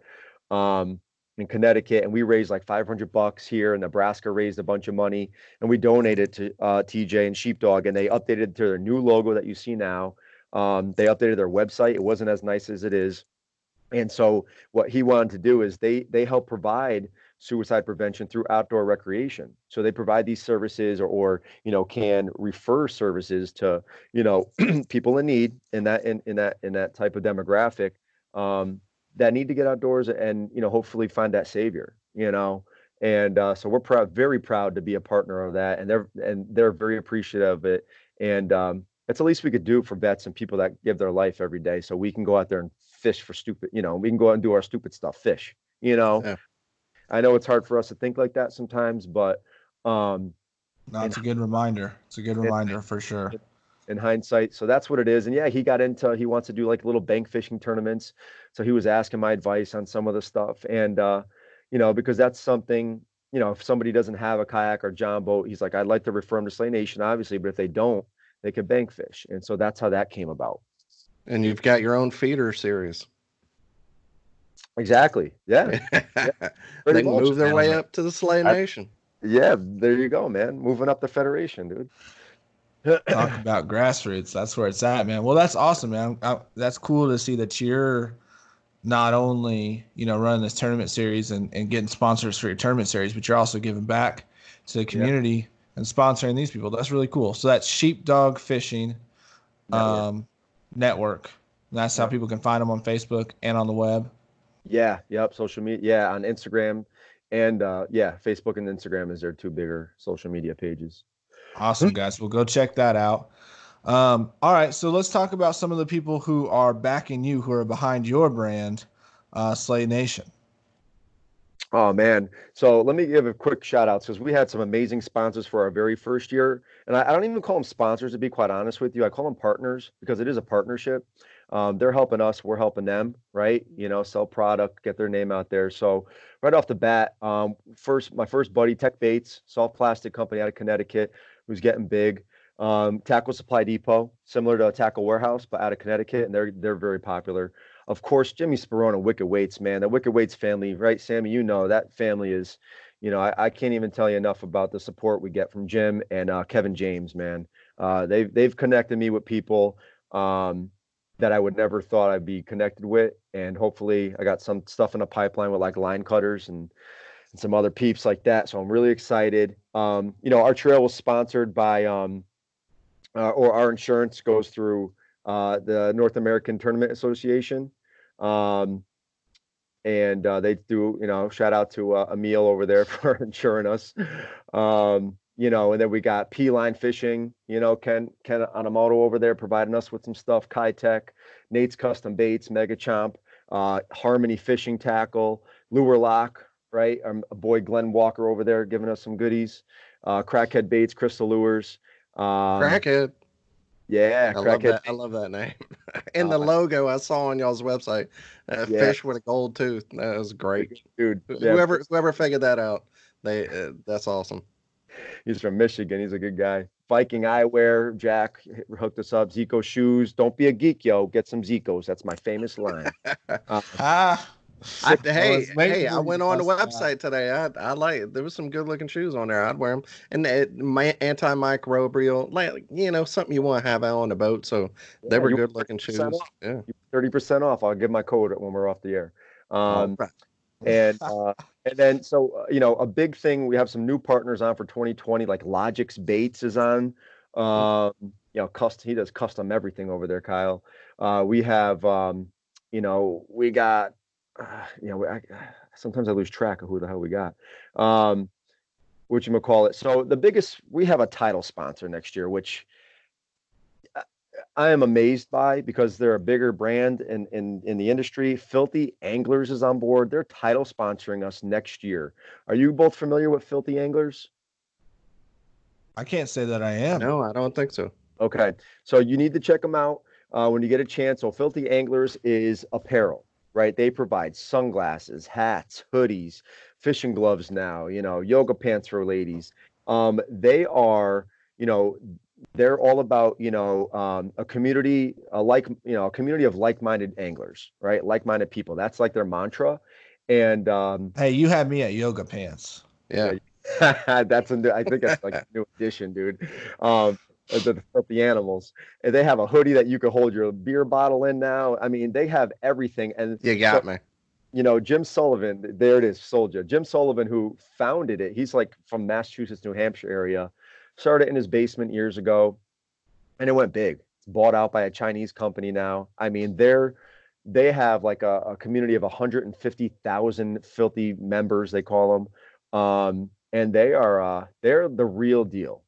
um, in Connecticut, and we raised like 500 bucks here. And Nebraska raised a bunch of money, and we donated to uh, TJ and Sheepdog, and they updated to their new logo that you see now. Um, they updated their website. It wasn't as nice as it is, and so what he wanted to do is they they help provide suicide prevention through outdoor recreation. So they provide these services or, or you know can refer services to you know people in need in that in, in that in that type of demographic um, that need to get outdoors and you know hopefully find that savior. You know. And uh, so we're proud, very proud to be a partner of that, and they're and they're very appreciative of it. And um, it's the least we could do for vets and people that give their life every day, so we can go out there and fish for stupid. You know, we can go out and do our stupid stuff, fish. You know, Yeah. I know it's hard for us to think like that sometimes, but um, No, it's a good reminder. It's a good reminder for sure. in hindsight, so that's what it is. And yeah, he got into he wants to do like little bank fishing tournaments. So he was asking my advice on some of the stuff, and uh, you know, because that's something. You know, if somebody doesn't have a kayak or john boat, he's like, I'd like to refer them to Slay Nation, obviously, but if they don't, they could bank fish. And so that's how that came about. And you've got your own feeder series. Exactly. Yeah. they much, move their way up to the Slay I- Nation. Yeah. There you go, man. Moving up the federation, dude. Talk about grassroots. That's where it's at, man. Well, that's awesome, man. I, that's cool to see that you're not only you know running this tournament series and, and getting sponsors for your tournament series, but you're also giving back to the community and sponsoring these people. That's really cool. So that's Sheepdog Fishing Network. um, Network. And that's how people can find them on Facebook and on the web. Yeah, yep, social media. Yeah, on Instagram and uh yeah, Facebook and Instagram is their two bigger social media pages. Awesome, guys. We'll go check that out. Um, all right, so let's talk about some of the people who are backing you, who are behind your brand, uh, Slay Nation. Oh man. So let me give a quick shout out because we had some amazing sponsors for our very first year. And I, I don't even call them sponsors to be quite honest with you. I call them partners because it is a partnership. Um, they're helping us, we're helping them, right? You know, sell product, get their name out there. So right off the bat, um, first my first buddy, Tech Baits, soft plastic company out of Connecticut, who's getting big. Um, Tackle Supply Depot, similar to a Tackle Warehouse, but out of Connecticut, and they're they're very popular. Of course, Jimmy Sperone and Wicked Weights, man, the Wicked Weights family, right? Sammy, you know that family is, you know, I, I can't even tell you enough about the support we get from Jim and uh, Kevin James, man. Uh, they've they've connected me with people um, that I would never thought I'd be connected with, and hopefully, I got some stuff in the pipeline with like line cutters and and some other peeps like that. So I'm really excited. Um, you know, our trail was sponsored by, um, uh, or our insurance goes through uh, the North American Tournament Association. Um, and uh, they do, you know, shout out to uh, Emil over there for insuring us. Um, you know, and then we got P Line Fishing, you know, Ken Ken Anamoto over there providing us with some stuff, Kai Tech, Nate's Custom Baits, Mega Chomp, uh, Harmony Fishing Tackle, Lure Lock, right? Our boy Glenn Walker over there giving us some goodies. Uh, Crackhead Baits, Crystal Lures. Um, Crackhead. Yeah, I love that. I love that name. and the Uh, logo I saw on y'all's website, uh, Yeah. fish with a gold tooth. That was great. dude. yeah, Whoever whoever figured that out, they uh, that's awesome. He's from Michigan. He's a good guy. Viking Eyewear, Jack hooked us up. Zico shoes. Don't be a geek, yo. Get some Zicos. That's my famous line. Uh, Ah, I, I hey, was hey! I went on the bust that. website today. I I like there was some good looking shoes on there. I'd wear them, and it, my antimicrobial, like you know, something you want to have out on the boat. So they yeah, were good looking shoes. 30% off. Yeah. Thirty percent off. I'll give my code when we're off the air. Um, Alright. and uh, and then so uh, you know a big thing. We have some new partners on for 2020. Like Logix Baits is on. Um, you know, custom. He does custom everything over there, Kyle. Uh, we have um, you know, we got uh, you know, I, sometimes I lose track of who the hell we got. Um, what you call it. So the biggest, we have a title sponsor next year, which I- I am amazed by because they're a bigger brand in, in in the industry. Filthy Anglers is on board. They're title sponsoring us next year. Are you both familiar with Filthy Anglers? I can't say that I am. No, I don't think so. Okay, so you need to check them out. uh, when you get a chance. So Filthy Anglers is apparel, right? They provide sunglasses, hats, hoodies, fishing gloves now, you know, yoga pants for ladies. Um, they are, you know, they're all about, you know, um, a community, a like, you know, a community of like-minded anglers, right? Like-minded people. That's like their mantra. And um, hey, you had me at yoga pants. Yeah. that's a new, I think that's like a new addition, dude. Um, the, the animals, and they have a hoodie that you can hold your beer bottle in now. I mean, they have everything. And you got so, me. You know, Jim Sullivan. There it is, Soldier. Jim Sullivan, who founded it. He's like from Massachusetts, New Hampshire area. Started in his basement years ago, and it went big. It's bought out by a Chinese company now. I mean, they're they have like a, a community of 150,000 filthy members. They call them. Um, and they are uh, they're the real deal.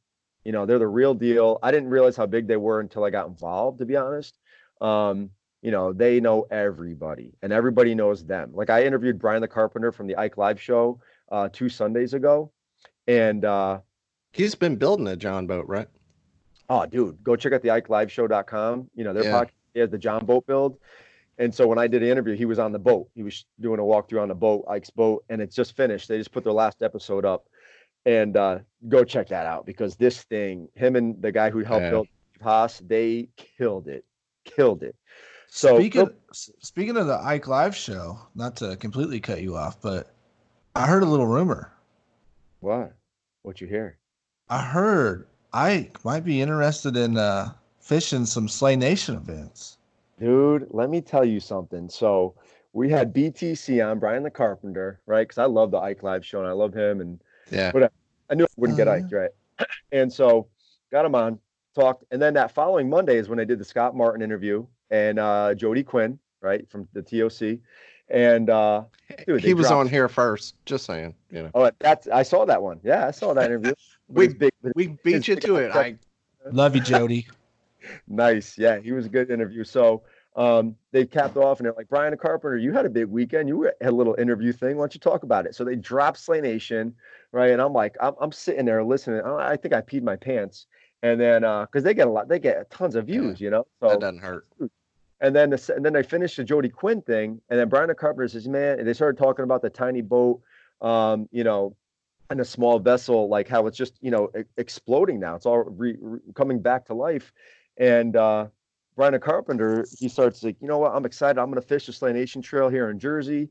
You know, they're the real deal. I didn't realize how big they were until I got involved, to be honest. Um, you know, they know everybody and everybody knows them. Like I interviewed Brian the Carpenter from the Ike Live show uh, two Sundays ago. And uh, he's been building a John boat, right? Oh, dude, go check out the Ike Live Show.com. You know, their yeah. podcast is the John boat build. And so when I did the interview, he was on the boat. He was doing a walkthrough on the boat, Ike's boat, and it's just finished. They just put their last episode up, and uh, go check that out because this thing, him and the guy who helped yeah. build Haas, they killed it, killed it. So speaking go, speaking of the Ike Live show, not to completely cut you off, but I heard a little rumor. What? What you hear? I heard Ike might be interested in uh, fishing some Slay Nation events. Dude, let me tell you something. So we had BTC on Brian the Carpenter, right? Because I love the Ike Live show and I love him and yeah, whatever. I knew I wouldn't get Ike, uh-huh. right? And so got him on, talked, and then that following Monday is when I did the Scott Martin interview and uh Jody Quinn, right, from the TOC. And uh dude, he was dropped... on here first, just saying, you know. Oh, that's I saw that one. Yeah, I saw that interview. we big, we beat you to it. I love you, Jody nice. Yeah, he was a good interview. So um, they capped off and they're like, Brian Carpenter, you had a big weekend. You had a little interview thing. Why don't you talk about it? So they dropped Slay Nation, right? And I'm like, I'm, I'm sitting there listening. I think I peed my pants. And then, uh, cause they get a lot, they get tons of views, yeah, you know? So that doesn't hurt. And then, the, and then they finished the Jody Quinn thing. And then Brian Carpenter says, man, and they started talking about the tiny boat, um, you know, and a small vessel, like how it's just, you know, exploding now. It's all re, re, coming back to life. And uh, Brian Carpenter, he starts like, you know what? I'm excited. I'm going to fish the Slay Nation Trail here in Jersey.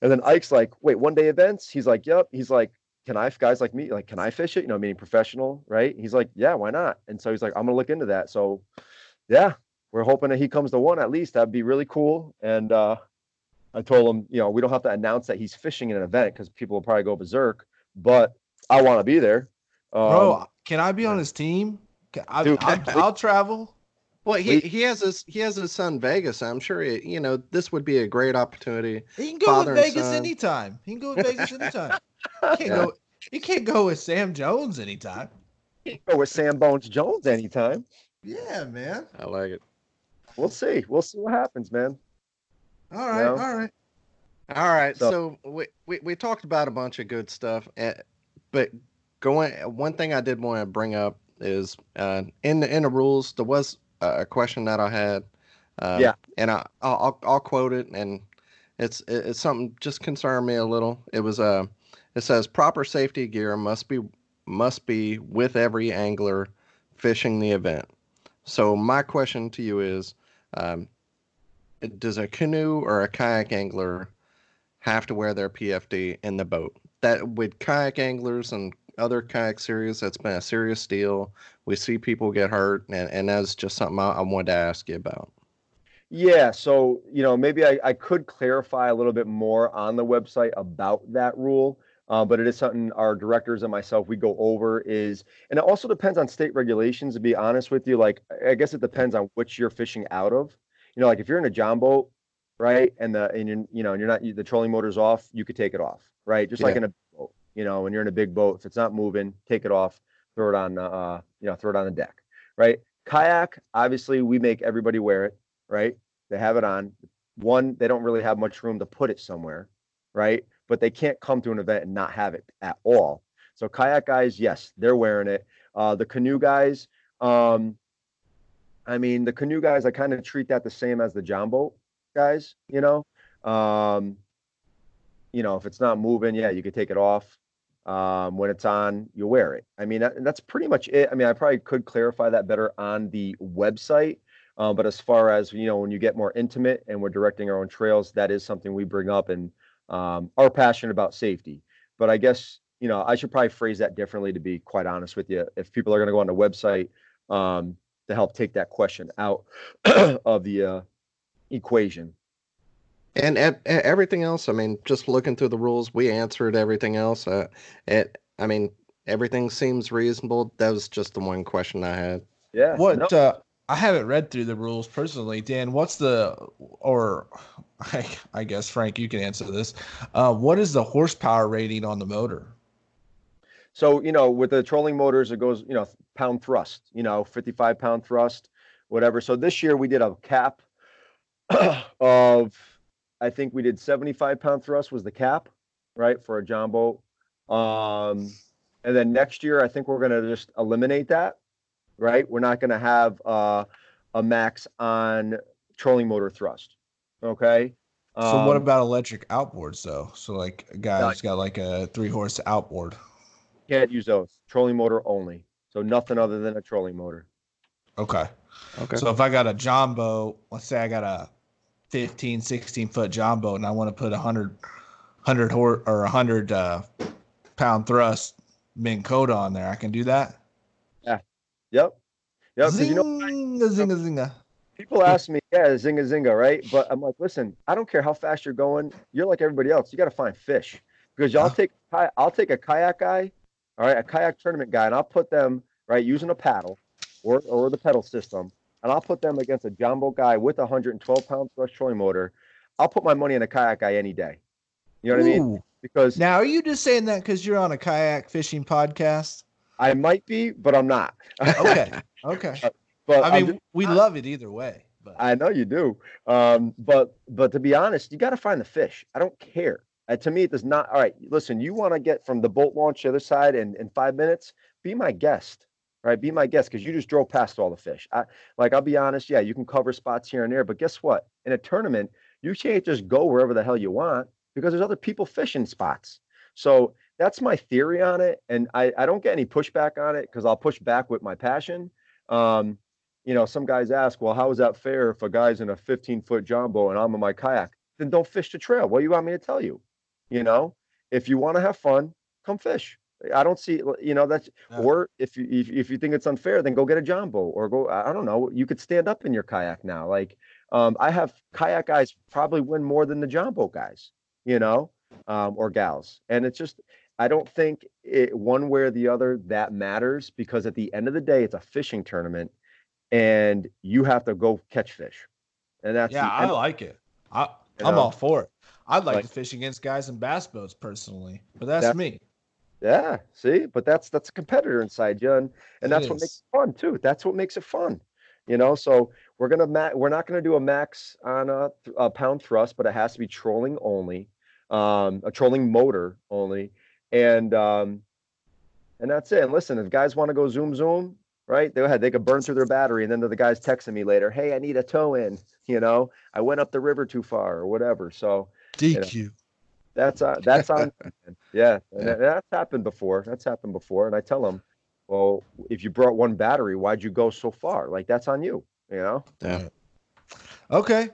And then Ike's like, wait, one day events? He's like, yep. He's like, can I, guys like me, like, can I fish it? You know, meaning professional, right? He's like, yeah, why not? And so he's like, I'm going to look into that. So, yeah, we're hoping that he comes to one at least. That'd be really cool. And uh, I told him, you know, we don't have to announce that he's fishing in an event because people will probably go berserk, but I want to be there. Um, Bro, can I be on his team? I, Dude, I'll, I'll, travel. Well, he, he has his he has his son Vegas. I'm sure he, you know this would be a great opportunity. He can go Father with Vegas anytime. He can go with Vegas anytime. He can't yeah. go. He can't go with Sam Jones anytime. He can go with Sam Bones Jones anytime. Yeah, man. I like it. We'll see. We'll see what happens, man. All right. You know? All right. All right. So, so, we, we we talked about a bunch of good stuff, eh, but going one thing I did want to bring up is uh, in the in the rules there was a question that I had. Um, yeah, and I I'll, I'll quote it, and it's it's something just concerned me a little. It was uh it says proper safety gear must be must be with every angler fishing the event. So my question to you is, um, does a canoe or a kayak angler have to wear their PFD in the boat? That with kayak anglers and other kayak series that's been a serious deal. We see people get hurt, and, and that's just something I, I wanted to ask you about. Yeah, so you know maybe I, I could clarify a little bit more on the website about that rule, uh, but it is something our directors and myself we go over is, and it also depends on state regulations. To be honest with you, like I guess it depends on which you're fishing out of. You know, like if you're in a John boat, right, and the and you're, you know and you're not the trolling motor's off, you could take it off, right, just yeah. like in a you know, when you're in a big boat, if it's not moving, take it off, throw it on, uh, you know, throw it on the deck, right? Kayak, obviously, we make everybody wear it, right? They have it on. One, they don't really have much room to put it somewhere, right? But they can't come to an event and not have it at all. So kayak guys, yes, they're wearing it. Uh, the canoe guys, um, I mean, the canoe guys, I kind of treat that the same as the John boat guys, you know. Um, you know, if it's not moving, yeah, you could take it off. Um, when it's on, you wear it. I mean, that, that's pretty much it. I mean, I probably could clarify that better on the website. Uh, but as far as you know, when you get more intimate and we're directing our own trails, that is something we bring up and um, are passionate about safety. But I guess you know I should probably phrase that differently to be quite honest with you. If people are going to go on the website um, to help take that question out of the uh, equation. And e- everything else, I mean, just looking through the rules, we answered everything else. Uh, it, I mean, everything seems reasonable. That was just the one question I had. Yeah. What no. uh, I haven't read through the rules personally. Dan, what's the or I, I guess Frank, you can answer this. Uh, what is the horsepower rating on the motor? So you know, with the trolling motors, it goes you know pound thrust. You know, fifty-five pound thrust, whatever. So this year we did a cap of, I think we did seventy-five pound thrust was the cap, right, for a John boat. Um, and then next year, I think we're gonna just eliminate that right? We're not going to have uh, a max on trolling motor thrust. Okay. So um, what about electric outboards though? So like a guy has got like a three horse outboard. Can't use those. Trolling motor only. So nothing other than a trolling motor. Okay. Okay. So if I got a John boat, let's say I got a 15, 16 foot John boat and I want to put a hundred, hundred horse or a hundred uh, pound thrust Minn Kota on there, I can do that. Yeah. Yep. Yep. Zinga, you know, zinga, zinga. People ask me, yeah, zinga, zinga, right? But I'm like, listen, I don't care how fast you're going. You're like everybody else. You got to find fish because y'all take, I'll take a kayak guy, all right, a kayak tournament guy, and I'll put them right using a paddle or or the pedal system, and I'll put them against a jumbo guy with a 112 pound thrust trolling motor. I'll put my money on a kayak guy any day. You know what Ooh. I mean? Because now, are you just saying that because you're on a kayak fishing podcast? I might be, but I'm not. okay. Okay. But I mean, just, we love it either way. But I know you do. Um, but but to be honest, you got to find the fish. I don't care. Uh, to me, it does not. All right, listen. You want to get from the boat launch to the other side in in five minutes? Be my guest. Right, be my guest because you just drove past all the fish. I, like I'll be honest, yeah, you can cover spots here and there, but guess what? In a tournament, you can't just go wherever the hell you want because there's other people fishing spots. So that's my theory on it. And I, I don't get any pushback on it because I'll push back with my passion. Um, you know, some guys ask, well, how is that fair if a guy's in a 15 foot jumbo and I'm in my kayak? Then don't fish the trail. What do you want me to tell you? You know, if you want to have fun, come fish. I don't see, you know, that's, yeah. or if you, if, if you think it's unfair, then go get a jumbo or go, I don't know, you could stand up in your kayak now. Like, um, I have kayak guys probably win more than the jumbo guys, you know, um, or gals. And it's just, I don't think it one way or the other that matters because at the end of the day, it's a fishing tournament, and you have to go catch fish, and that's yeah. I like it. I, I'm know? all for it. I'd like, like, to fish against guys in bass boats personally, but that's, that's, me. Yeah, see, but that's that's a competitor inside you, and and that's what makes it fun too. That's what makes it fun, you know. So we're gonna ma- we're not gonna do a max on a, a pound thrust, but it has to be trolling only, um, a trolling motor only and um, and that's it. And listen, if guys want to go zoom zoom, right? They ahead. They could burn through their battery, and then the guys texting me later, "Hey, I need a tow in." You know, I went up the river too far or whatever. So DQ. You know, that's uh, that's on. yeah, yeah. that's happened before. That's happened before, and I tell them, well, if you brought one battery, why'd you go so far? Like that's on you. You know. Yeah. Okay.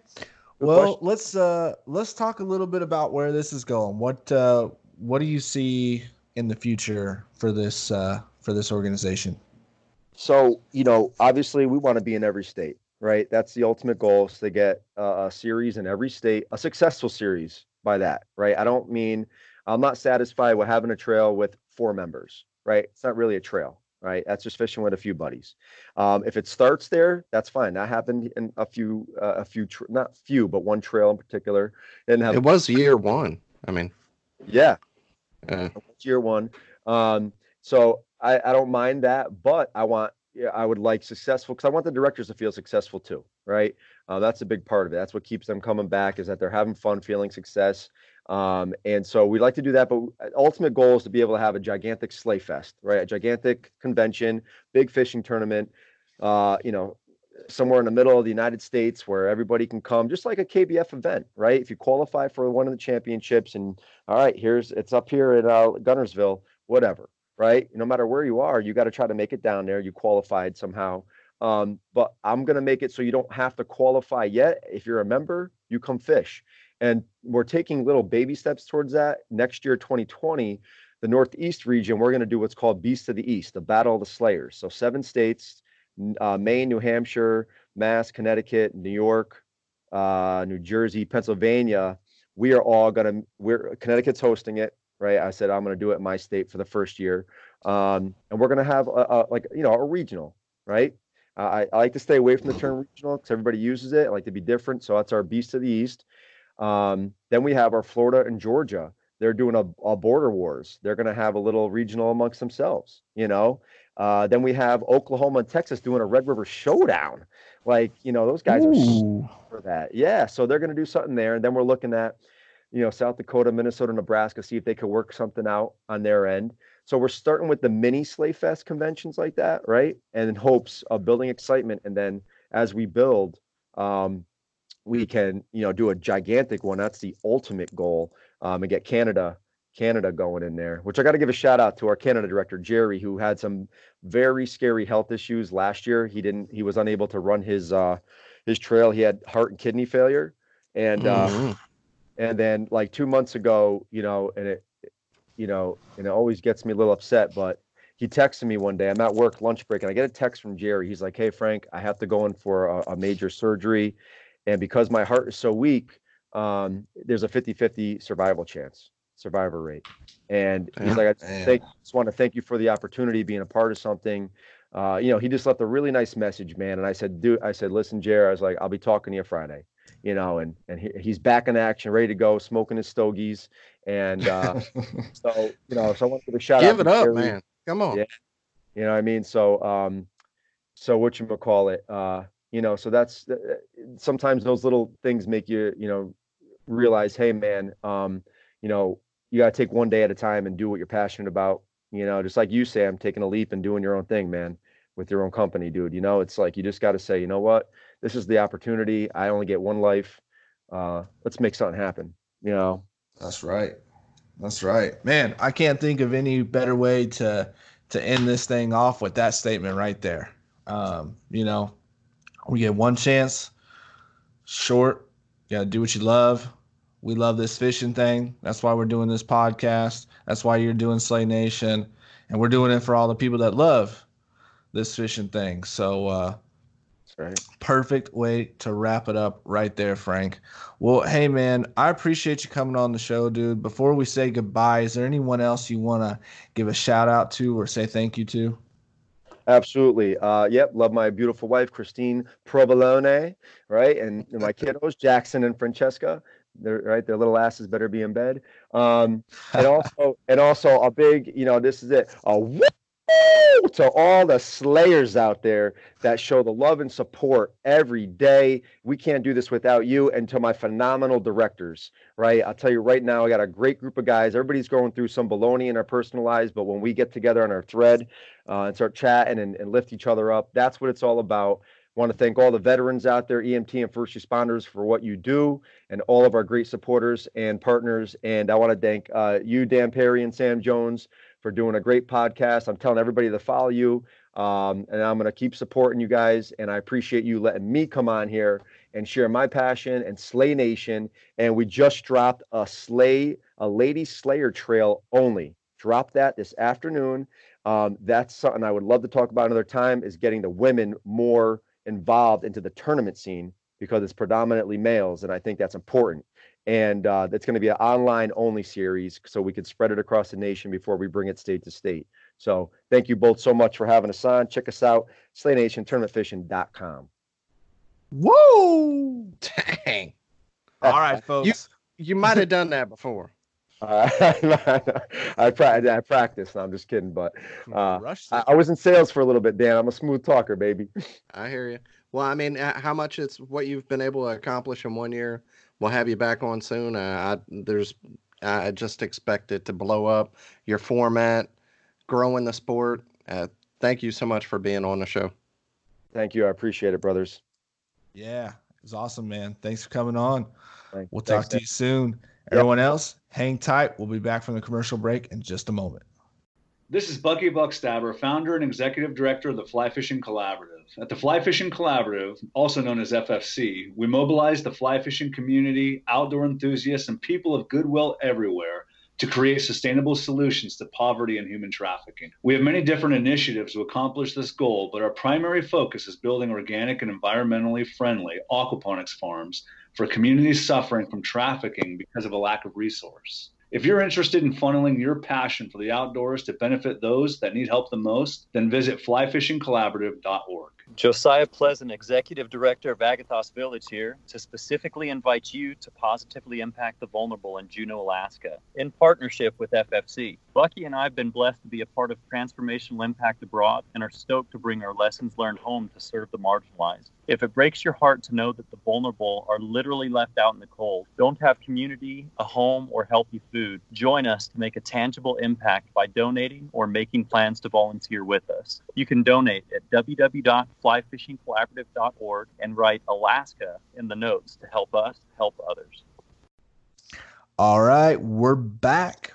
Good well, question. let's uh let's talk a little bit about where this is going. What uh what do you see in the future for this uh, for this organization? So you know, obviously, we want to be in every state, right? That's the ultimate goal is to get a, a series in every state, a successful series. By that, right? I don't mean I'm not satisfied with having a trail with four members, right? It's not really a trail, right? That's just fishing with a few buddies. Um, if it starts there, that's fine. That happened in a few, uh, a few, tra- not few, but one trail in particular. Didn't have. It was year one. I mean, yeah, uh, year one. Um, so I, I don't mind that, but I want yeah, I would like successful because I want the directors to feel successful too, right? Uh, that's a big part of it. That's what keeps them coming back is that they're having fun, feeling success. Um, and so we like to do that, but ultimate goal is to be able to have a gigantic Slay Fest, right? A gigantic convention, big fishing tournament. Uh, you know, somewhere in the middle of the United States where everybody can come, just like a KBF event, right? If you qualify for one of the championships, and all right, here's it's up here at uh, Guntersville, whatever, right? No matter where you are, you got to try to make it down there. You qualified somehow. Um, but I'm gonna make it so you don't have to qualify yet. If you're a member, you come fish. And we're taking little baby steps towards that. Next year, 2020, the Northeast region, we're going to do what's called Beast of the East, the Battle of the Slayers. So seven states, uh, Maine, New Hampshire, Mass, Connecticut, New York, uh, New Jersey, Pennsylvania. We are all going to, we're Connecticut's hosting it, right? I said, I'm going to do it in my state for the first year. Um, and we're going to have a, a, like, you know, a regional, right? I, I, like to stay away from the term regional because everybody uses it. I like to be different. So that's our Beast of the East. Um, then we have our Florida and Georgia. They're doing a, a border wars. They're going to have a little regional amongst themselves, you know. Uh, then we have Oklahoma and Texas doing a Red River Showdown. Like, you know, those guys Ooh. are for that. Yeah. So they're going to do something there. And then we're looking at, you know, South Dakota, Minnesota, Nebraska, see if they could work something out on their end. So we're starting with the mini Slay Fest conventions like that, right? And in hopes of building excitement. And then as we build, um, we can you know do a gigantic one that's the ultimate goal um, and get canada canada going in there which i got to give a shout out to our canada director jerry who had some very scary health issues last year he didn't he was unable to run his uh his trail he had heart and kidney failure and uh mm-hmm. and then like two months ago you know and it you know and it always gets me a little upset but he texted me one day i'm at work lunch break and i get a text from jerry he's like hey frank i have to go in for a, a major surgery and because my heart is so weak, um, there's a 50-50 survival chance, survivor rate. And he's like, I thank, just want to thank you for the opportunity, being a part of something. Uh, you know, he just left a really nice message, man. And I said, dude, I said, listen, Jerry, I was like, I'll be talking to you Friday, you know, and and he, he's back in action, ready to go, smoking his stogies. And uh, so, you know, so I want to give a shout give out. Give it up, Jerry. man. Come on. Yeah. You know what I mean? So, um, so what you call it? Uh, you know so that's uh, sometimes those little things make you you know realize hey man um you know you got to take one day at a time and do what you're passionate about you know just like you say i'm taking a leap and doing your own thing man with your own company dude you know it's like you just got to say you know what this is the opportunity i only get one life uh let's make something happen you know that's right that's right man i can't think of any better way to to end this thing off with that statement right there um you know we get one chance, short. You gotta do what you love. We love this fishing thing. That's why we're doing this podcast. That's why you're doing Slay Nation. And we're doing it for all the people that love this fishing thing. So uh right. Perfect way to wrap it up right there, Frank. Well, hey man, I appreciate you coming on the show, dude. Before we say goodbye, is there anyone else you want to give a shout out to or say thank you to? Absolutely. Uh, yep. Love my beautiful wife, Christine Provolone, right? And, and my kiddos, Jackson and Francesca. They're right. Their little asses better be in bed. Um, and also, and also a big, you know, this is it. A whoop to all the slayers out there that show the love and support every day. We can't do this without you. And to my phenomenal directors, right? I'll tell you right now, I got a great group of guys. Everybody's going through some baloney in our personal lives, but when we get together on our thread uh, and start chatting and, and lift each other up, that's what it's all about. Want to thank all the veterans out there, EMT and first responders, for what you do, and all of our great supporters and partners. And I want to thank uh, you, Dan Perry and Sam Jones, for doing a great podcast. I'm telling everybody to follow you. Um, and I'm going to keep supporting you guys. And I appreciate you letting me come on here and share my passion and Slay Nation. And we just dropped a Slay, a Lady Slayer trail only. Drop that this afternoon. Um, that's something I would love to talk about another time is getting the women more involved into the tournament scene because it's predominantly males. And I think that's important and uh, it's going to be an online only series so we can spread it across the nation before we bring it state to state. So thank you both so much for having us on. Check us out slaynation tournamentfishing.com whoa dang. All right folks. you, you might have done that before. Uh, I, pra- I practice. No, I'm just kidding, but uh, I, I was in sales for a little bit, Dan. I'm a smooth talker, baby. I hear you. Well, I mean, how much it's what you've been able to accomplish in one year we'll have you back on soon. Uh, I, there's, I just expect it to blow up. Your format, growing the sport. Uh, thank you so much for being on the show. Thank you. I appreciate it, brothers. Yeah, it was awesome, man. Thanks for coming on. Thank- We'll thanks, talk to you soon. Everyone else, hang tight. We'll be back from the commercial break in just a moment. This is Bucky Buckstabber, founder and executive director of the Fly Fishing Collaborative. At the Fly Fishing Collaborative, also known as FFC, we mobilize the fly fishing community, outdoor enthusiasts, and people of goodwill everywhere to create sustainable solutions to poverty and human trafficking. We have many different initiatives to accomplish this goal, but our primary focus is building organic and environmentally friendly aquaponics farms for communities suffering from trafficking because of a lack of resource. If you're interested in funneling your passion for the outdoors to benefit those that need help the most, then visit flyfishingcollaborative.org. Josiah Pleasant, Executive Director of Agathos Village here, to specifically invite you to positively impact the vulnerable in Juneau, Alaska, in partnership with FFC. Bucky and I have been blessed to be a part of Transformational Impact Abroad and are stoked to bring our lessons learned home to serve the marginalized. If it breaks your heart to know that the vulnerable are literally left out in the cold, don't have community, a home, or healthy food, join us to make a tangible impact by donating or making plans to volunteer with us. You can donate at www.flyfishingcollaborative.org and write Alaska in the notes to help us help others. All right, we're back.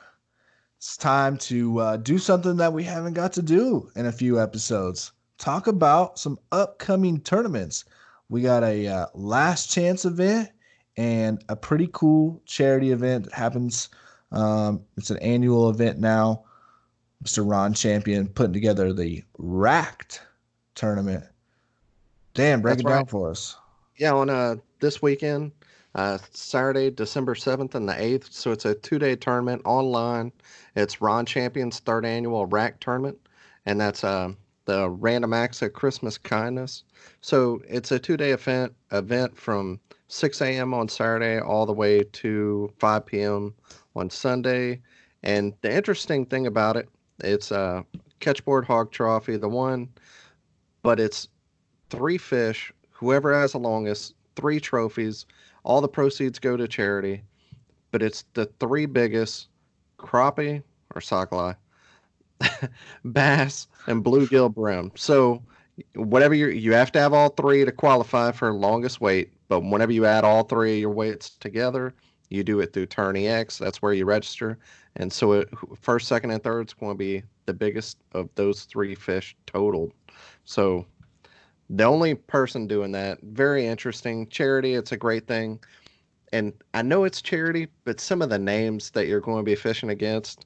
It's time to uh, do something that we haven't got to do in a few episodes. Talk about some upcoming tournaments. We got a uh, last chance event and a pretty cool charity event that happens. Um, it's an annual event now. Mr. Ron Champion putting together the Racked tournament. Dan, break That's it down right. for us. Yeah, on uh this weekend, uh Saturday, December seventh and the eighth. So it's a two day tournament online. It's Ron Champion's third annual rack tournament, and that's uh the Random Acts of Christmas Kindness. So it's a two day event event from 6 a.m. on Saturday all the way to 5 p.m. on Sunday. And the interesting thing about it, it's a catchboard hog trophy, the one, but it's three fish, whoever has the longest, three trophies. All the proceeds go to charity, but it's the three biggest crappie or sockeye, bass, and bluegill brim. So whatever you you have to have all three to qualify for longest weight, but whenever you add all three of your weights together, you do it through Tourney X. That's where you register, and so it, first, second, and third is going to be the biggest of those three fish totaled. So the only person doing that, very interesting. Charity, it's a great thing. And I know it's charity, but some of the names that you're going to be fishing against,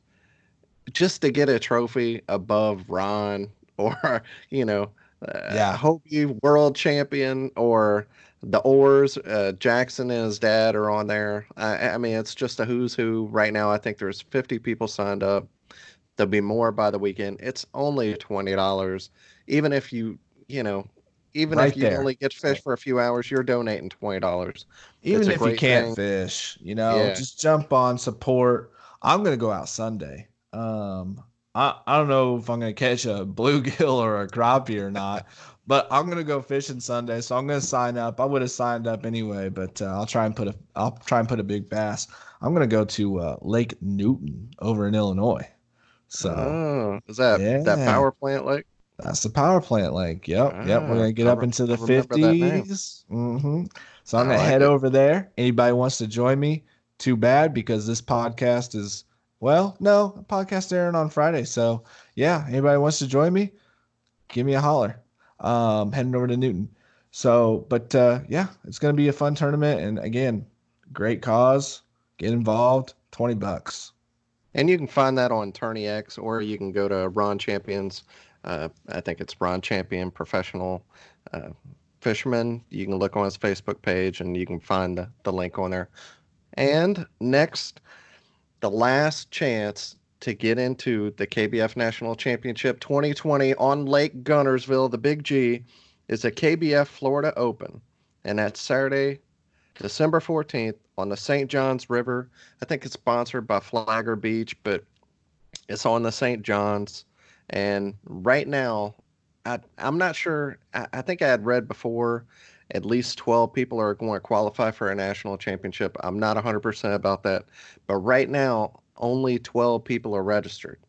just to get a trophy above Ron or, you know, uh, Yeah. Hobie world champion or the oars, uh, Jackson and his dad are on there. I, I mean, it's just a who's who right now. I think there's 50 people signed up. There'll be more by the weekend. It's only $20. Even if you, you know, even Right if you there. only get to fish for a few hours, you're donating twenty dollars. even It's if you can't thing. fish, you know, Yeah. just jump on support. I'm gonna go out Sunday. Um, I I don't know if I'm gonna catch a bluegill or a crappie or not, but I'm gonna go fishing Sunday, so I'm gonna sign up. I would have signed up anyway, but uh, I'll try and put a I'll try and put a big bass. I'm gonna go to uh, Lake Newton over in Illinois. So oh, is that that power plant lake? That's the power plant lake. Yep, yep. We're Ah, gonna get I up into the I remember that name. fifties. Mm-hmm. So I'm I gonna like head it. over there. Anybody wants to join me? Too bad because this podcast is well, no, podcast airing on Friday. So yeah, anybody wants to join me? Give me a holler. Um, heading over to Newton. So, but uh, yeah, it's gonna be a fun tournament, and again, great cause. Get involved. Twenty bucks. And you can find that on Tourney X, or you can go to Ron Champions. Uh, I think it's Ron Champion Professional uh, Fisherman. You can look on his Facebook page, and you can find the, the link on there. And next, the last chance to get into the KBF National Championship 2020 on Lake Guntersville, the Big G, is the KBF Florida Open, and that's Saturday, December 14th on the St. Johns River. I think it's sponsored by Flagler Beach, but it's on the St. Johns. And right now, I, I'm not sure. I, I think I had read before at least 12 people are going to qualify for a national championship. I'm not 100% about that. But right now, only 12 people are registered.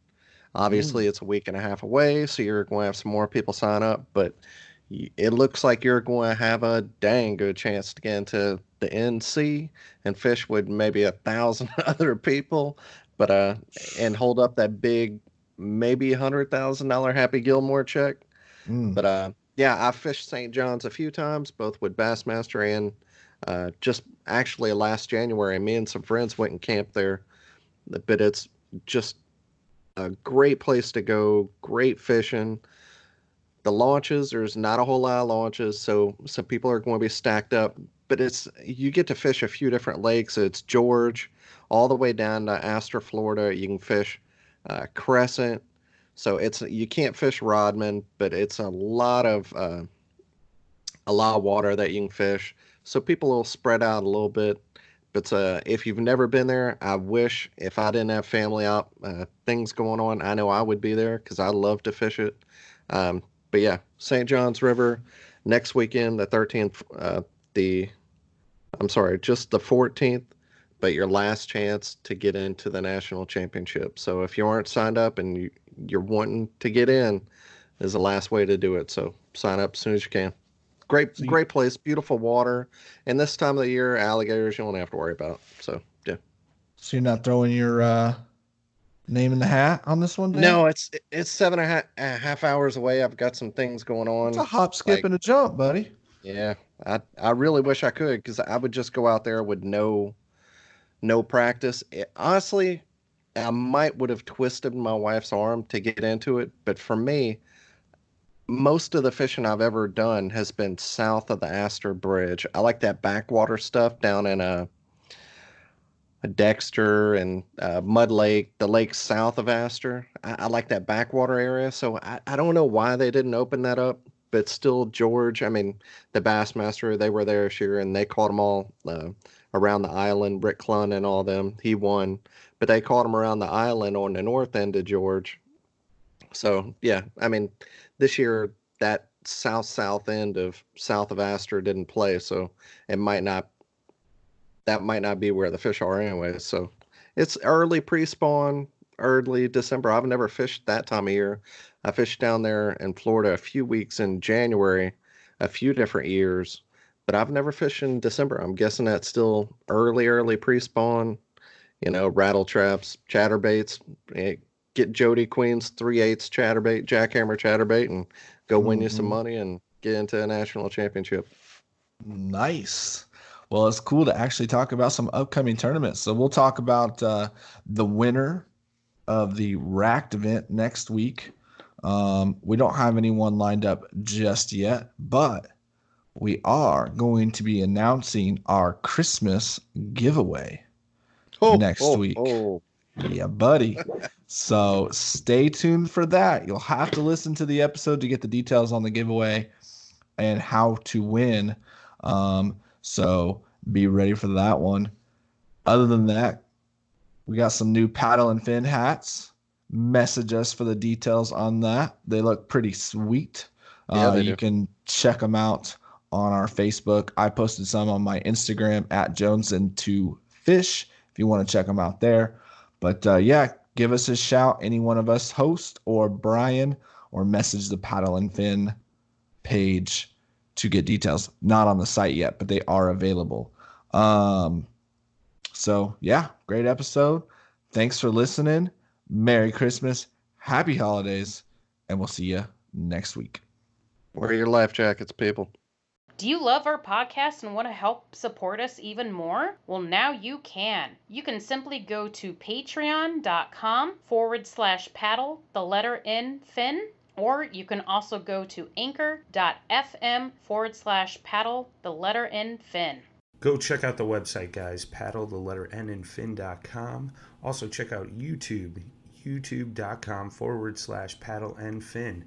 Obviously, it's a week and a half away, so you're going to have some more people sign up. But it looks like you're going to have a dang good chance to get into the NC and fish with maybe a thousand other people, but uh, and hold up that big, maybe a hundred thousand dollar Happy Gilmore check. Mm. But uh, yeah, I fished St. John's a few times, both with Bassmaster and uh, just actually last January. Me and some friends went and camped there, but it's just a great place to go. Great fishing the launches there's not a whole lot of launches so some people are going to be stacked up but it's you get to fish a few different lakes it's george all the way down to astor florida you can fish uh, crescent. So it's you can't fish rodman but it's a lot of uh, a lot of water that you can fish. So people will spread out a little bit. But uh, if you've never been there i wish if i didn't have family out uh, things going on i know i would be there because i love to fish it. Um, but yeah, St. John's River next weekend, the 13th, uh, the I'm sorry, just the 14th, but your last chance to get into the national championship. So if you aren't signed up and you, you're wanting to get in, is the last way to do it. So sign up as soon as you can. Great, so you, great place, beautiful water, and this time of the year, alligators you won't have to worry about. So yeah. So you're not throwing your uh, name in the hat on this one? Dan? No, it's it's seven and a half, a half hours away. I've got some things going on. It's a hop, skip, like, and a jump, buddy. Yeah, I I really wish I could because I would just go out there with no no practice. It, honestly, I might would have twisted my wife's arm to get into it, but for me, most of the fishing I've ever done has been south of the Astor Bridge. I like that backwater stuff down in a uh, Dexter and uh, Mud Lake, the lake south of Astor. I, I, like that backwater area. So I, I don't know why they didn't open that up, but still, George, I mean, the Bassmaster, they were there this year and they caught them all uh, around the island. Rick Clunn and all them, he won, but they caught him around the island on the north end of George. So yeah, I mean, this year that south south end of south of Astor didn't play, so it might not that might not be where the fish are anyway. So it's early pre-spawn, early December. I've never fished that time of year. I fished down there in Florida a few weeks in January, a few different years, but I've never fished in December. I'm guessing that's still early, early pre-spawn. You know, rattle traps, chatterbaits. Eh, get Jody Queen's three eighths chatterbait, jackhammer chatterbait, and go win mm-hmm. you some mm-hmm. money and get into a national championship. Nice. Well, it's cool to actually talk about some upcoming tournaments. So we'll talk about uh, the winner of the Racked event next week. Um, we don't have anyone lined up just yet, but we are going to be announcing our Christmas giveaway oh, next oh, week. Oh. Yeah, buddy. so stay tuned for that. You'll have to listen to the episode to get the details on the giveaway and how to win. Um, so be ready for that one. Other than that, we got some new paddle and fin hats. Message us for the details on that. They look pretty sweet. Yeah, uh, you can check them out on our Facebook. I posted some on my Instagram at Jones and Two Fish if you want to check them out there. But uh, yeah, give us a shout, any one of us, host or Brian, or message the paddle and fin page to get details. Not on the site yet, but they are available. Um, so yeah, great episode. Thanks for listening. Merry Christmas, Happy Holidays, and we'll see you next week. Wear your life jackets, people. Do you love our podcast and want to help support us even more? Well, now you can. You can simply go to patreon.com forward slash paddle, the letter N, fin, or you can also go to anchor.fm forward slash paddle, the letter N, fin. Go check out the website, guys. Paddle, the letter N and fin.com. Also, check out YouTube, youtube.com forward slash paddle and fin.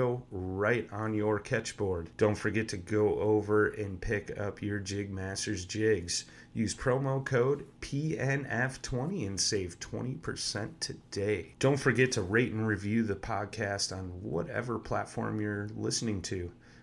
logo right on your Ketch board. Don't forget to go over and pick up your Jig Masters jigs. Use promo code PNF20 and save 20% today. Don't forget to rate and review the podcast on whatever platform you're listening to.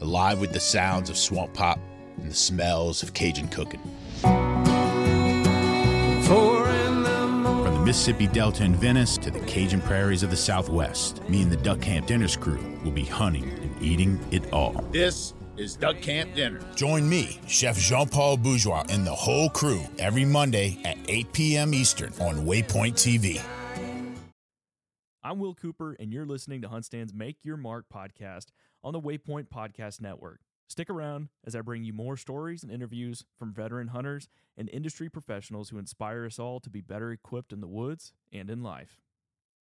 alive with the sounds of swamp pop and the smells of Cajun cooking. From the Mississippi Delta in Venice to the Cajun prairies of the Southwest, me and the Duck Camp Dinners crew will be hunting and eating it all. This is Duck Camp Dinner. Join me, Chef Jean Paul Bourgeois, and the whole crew every Monday at 8 p.m. Eastern on Waypoint TV. I'm Will Cooper, and you're listening to HuntStand's Make Your Mark podcast on the Waypoint Podcast Network. Stick around as I bring you more stories and interviews from veteran hunters and industry professionals who inspire us all to be better equipped in the woods and in life.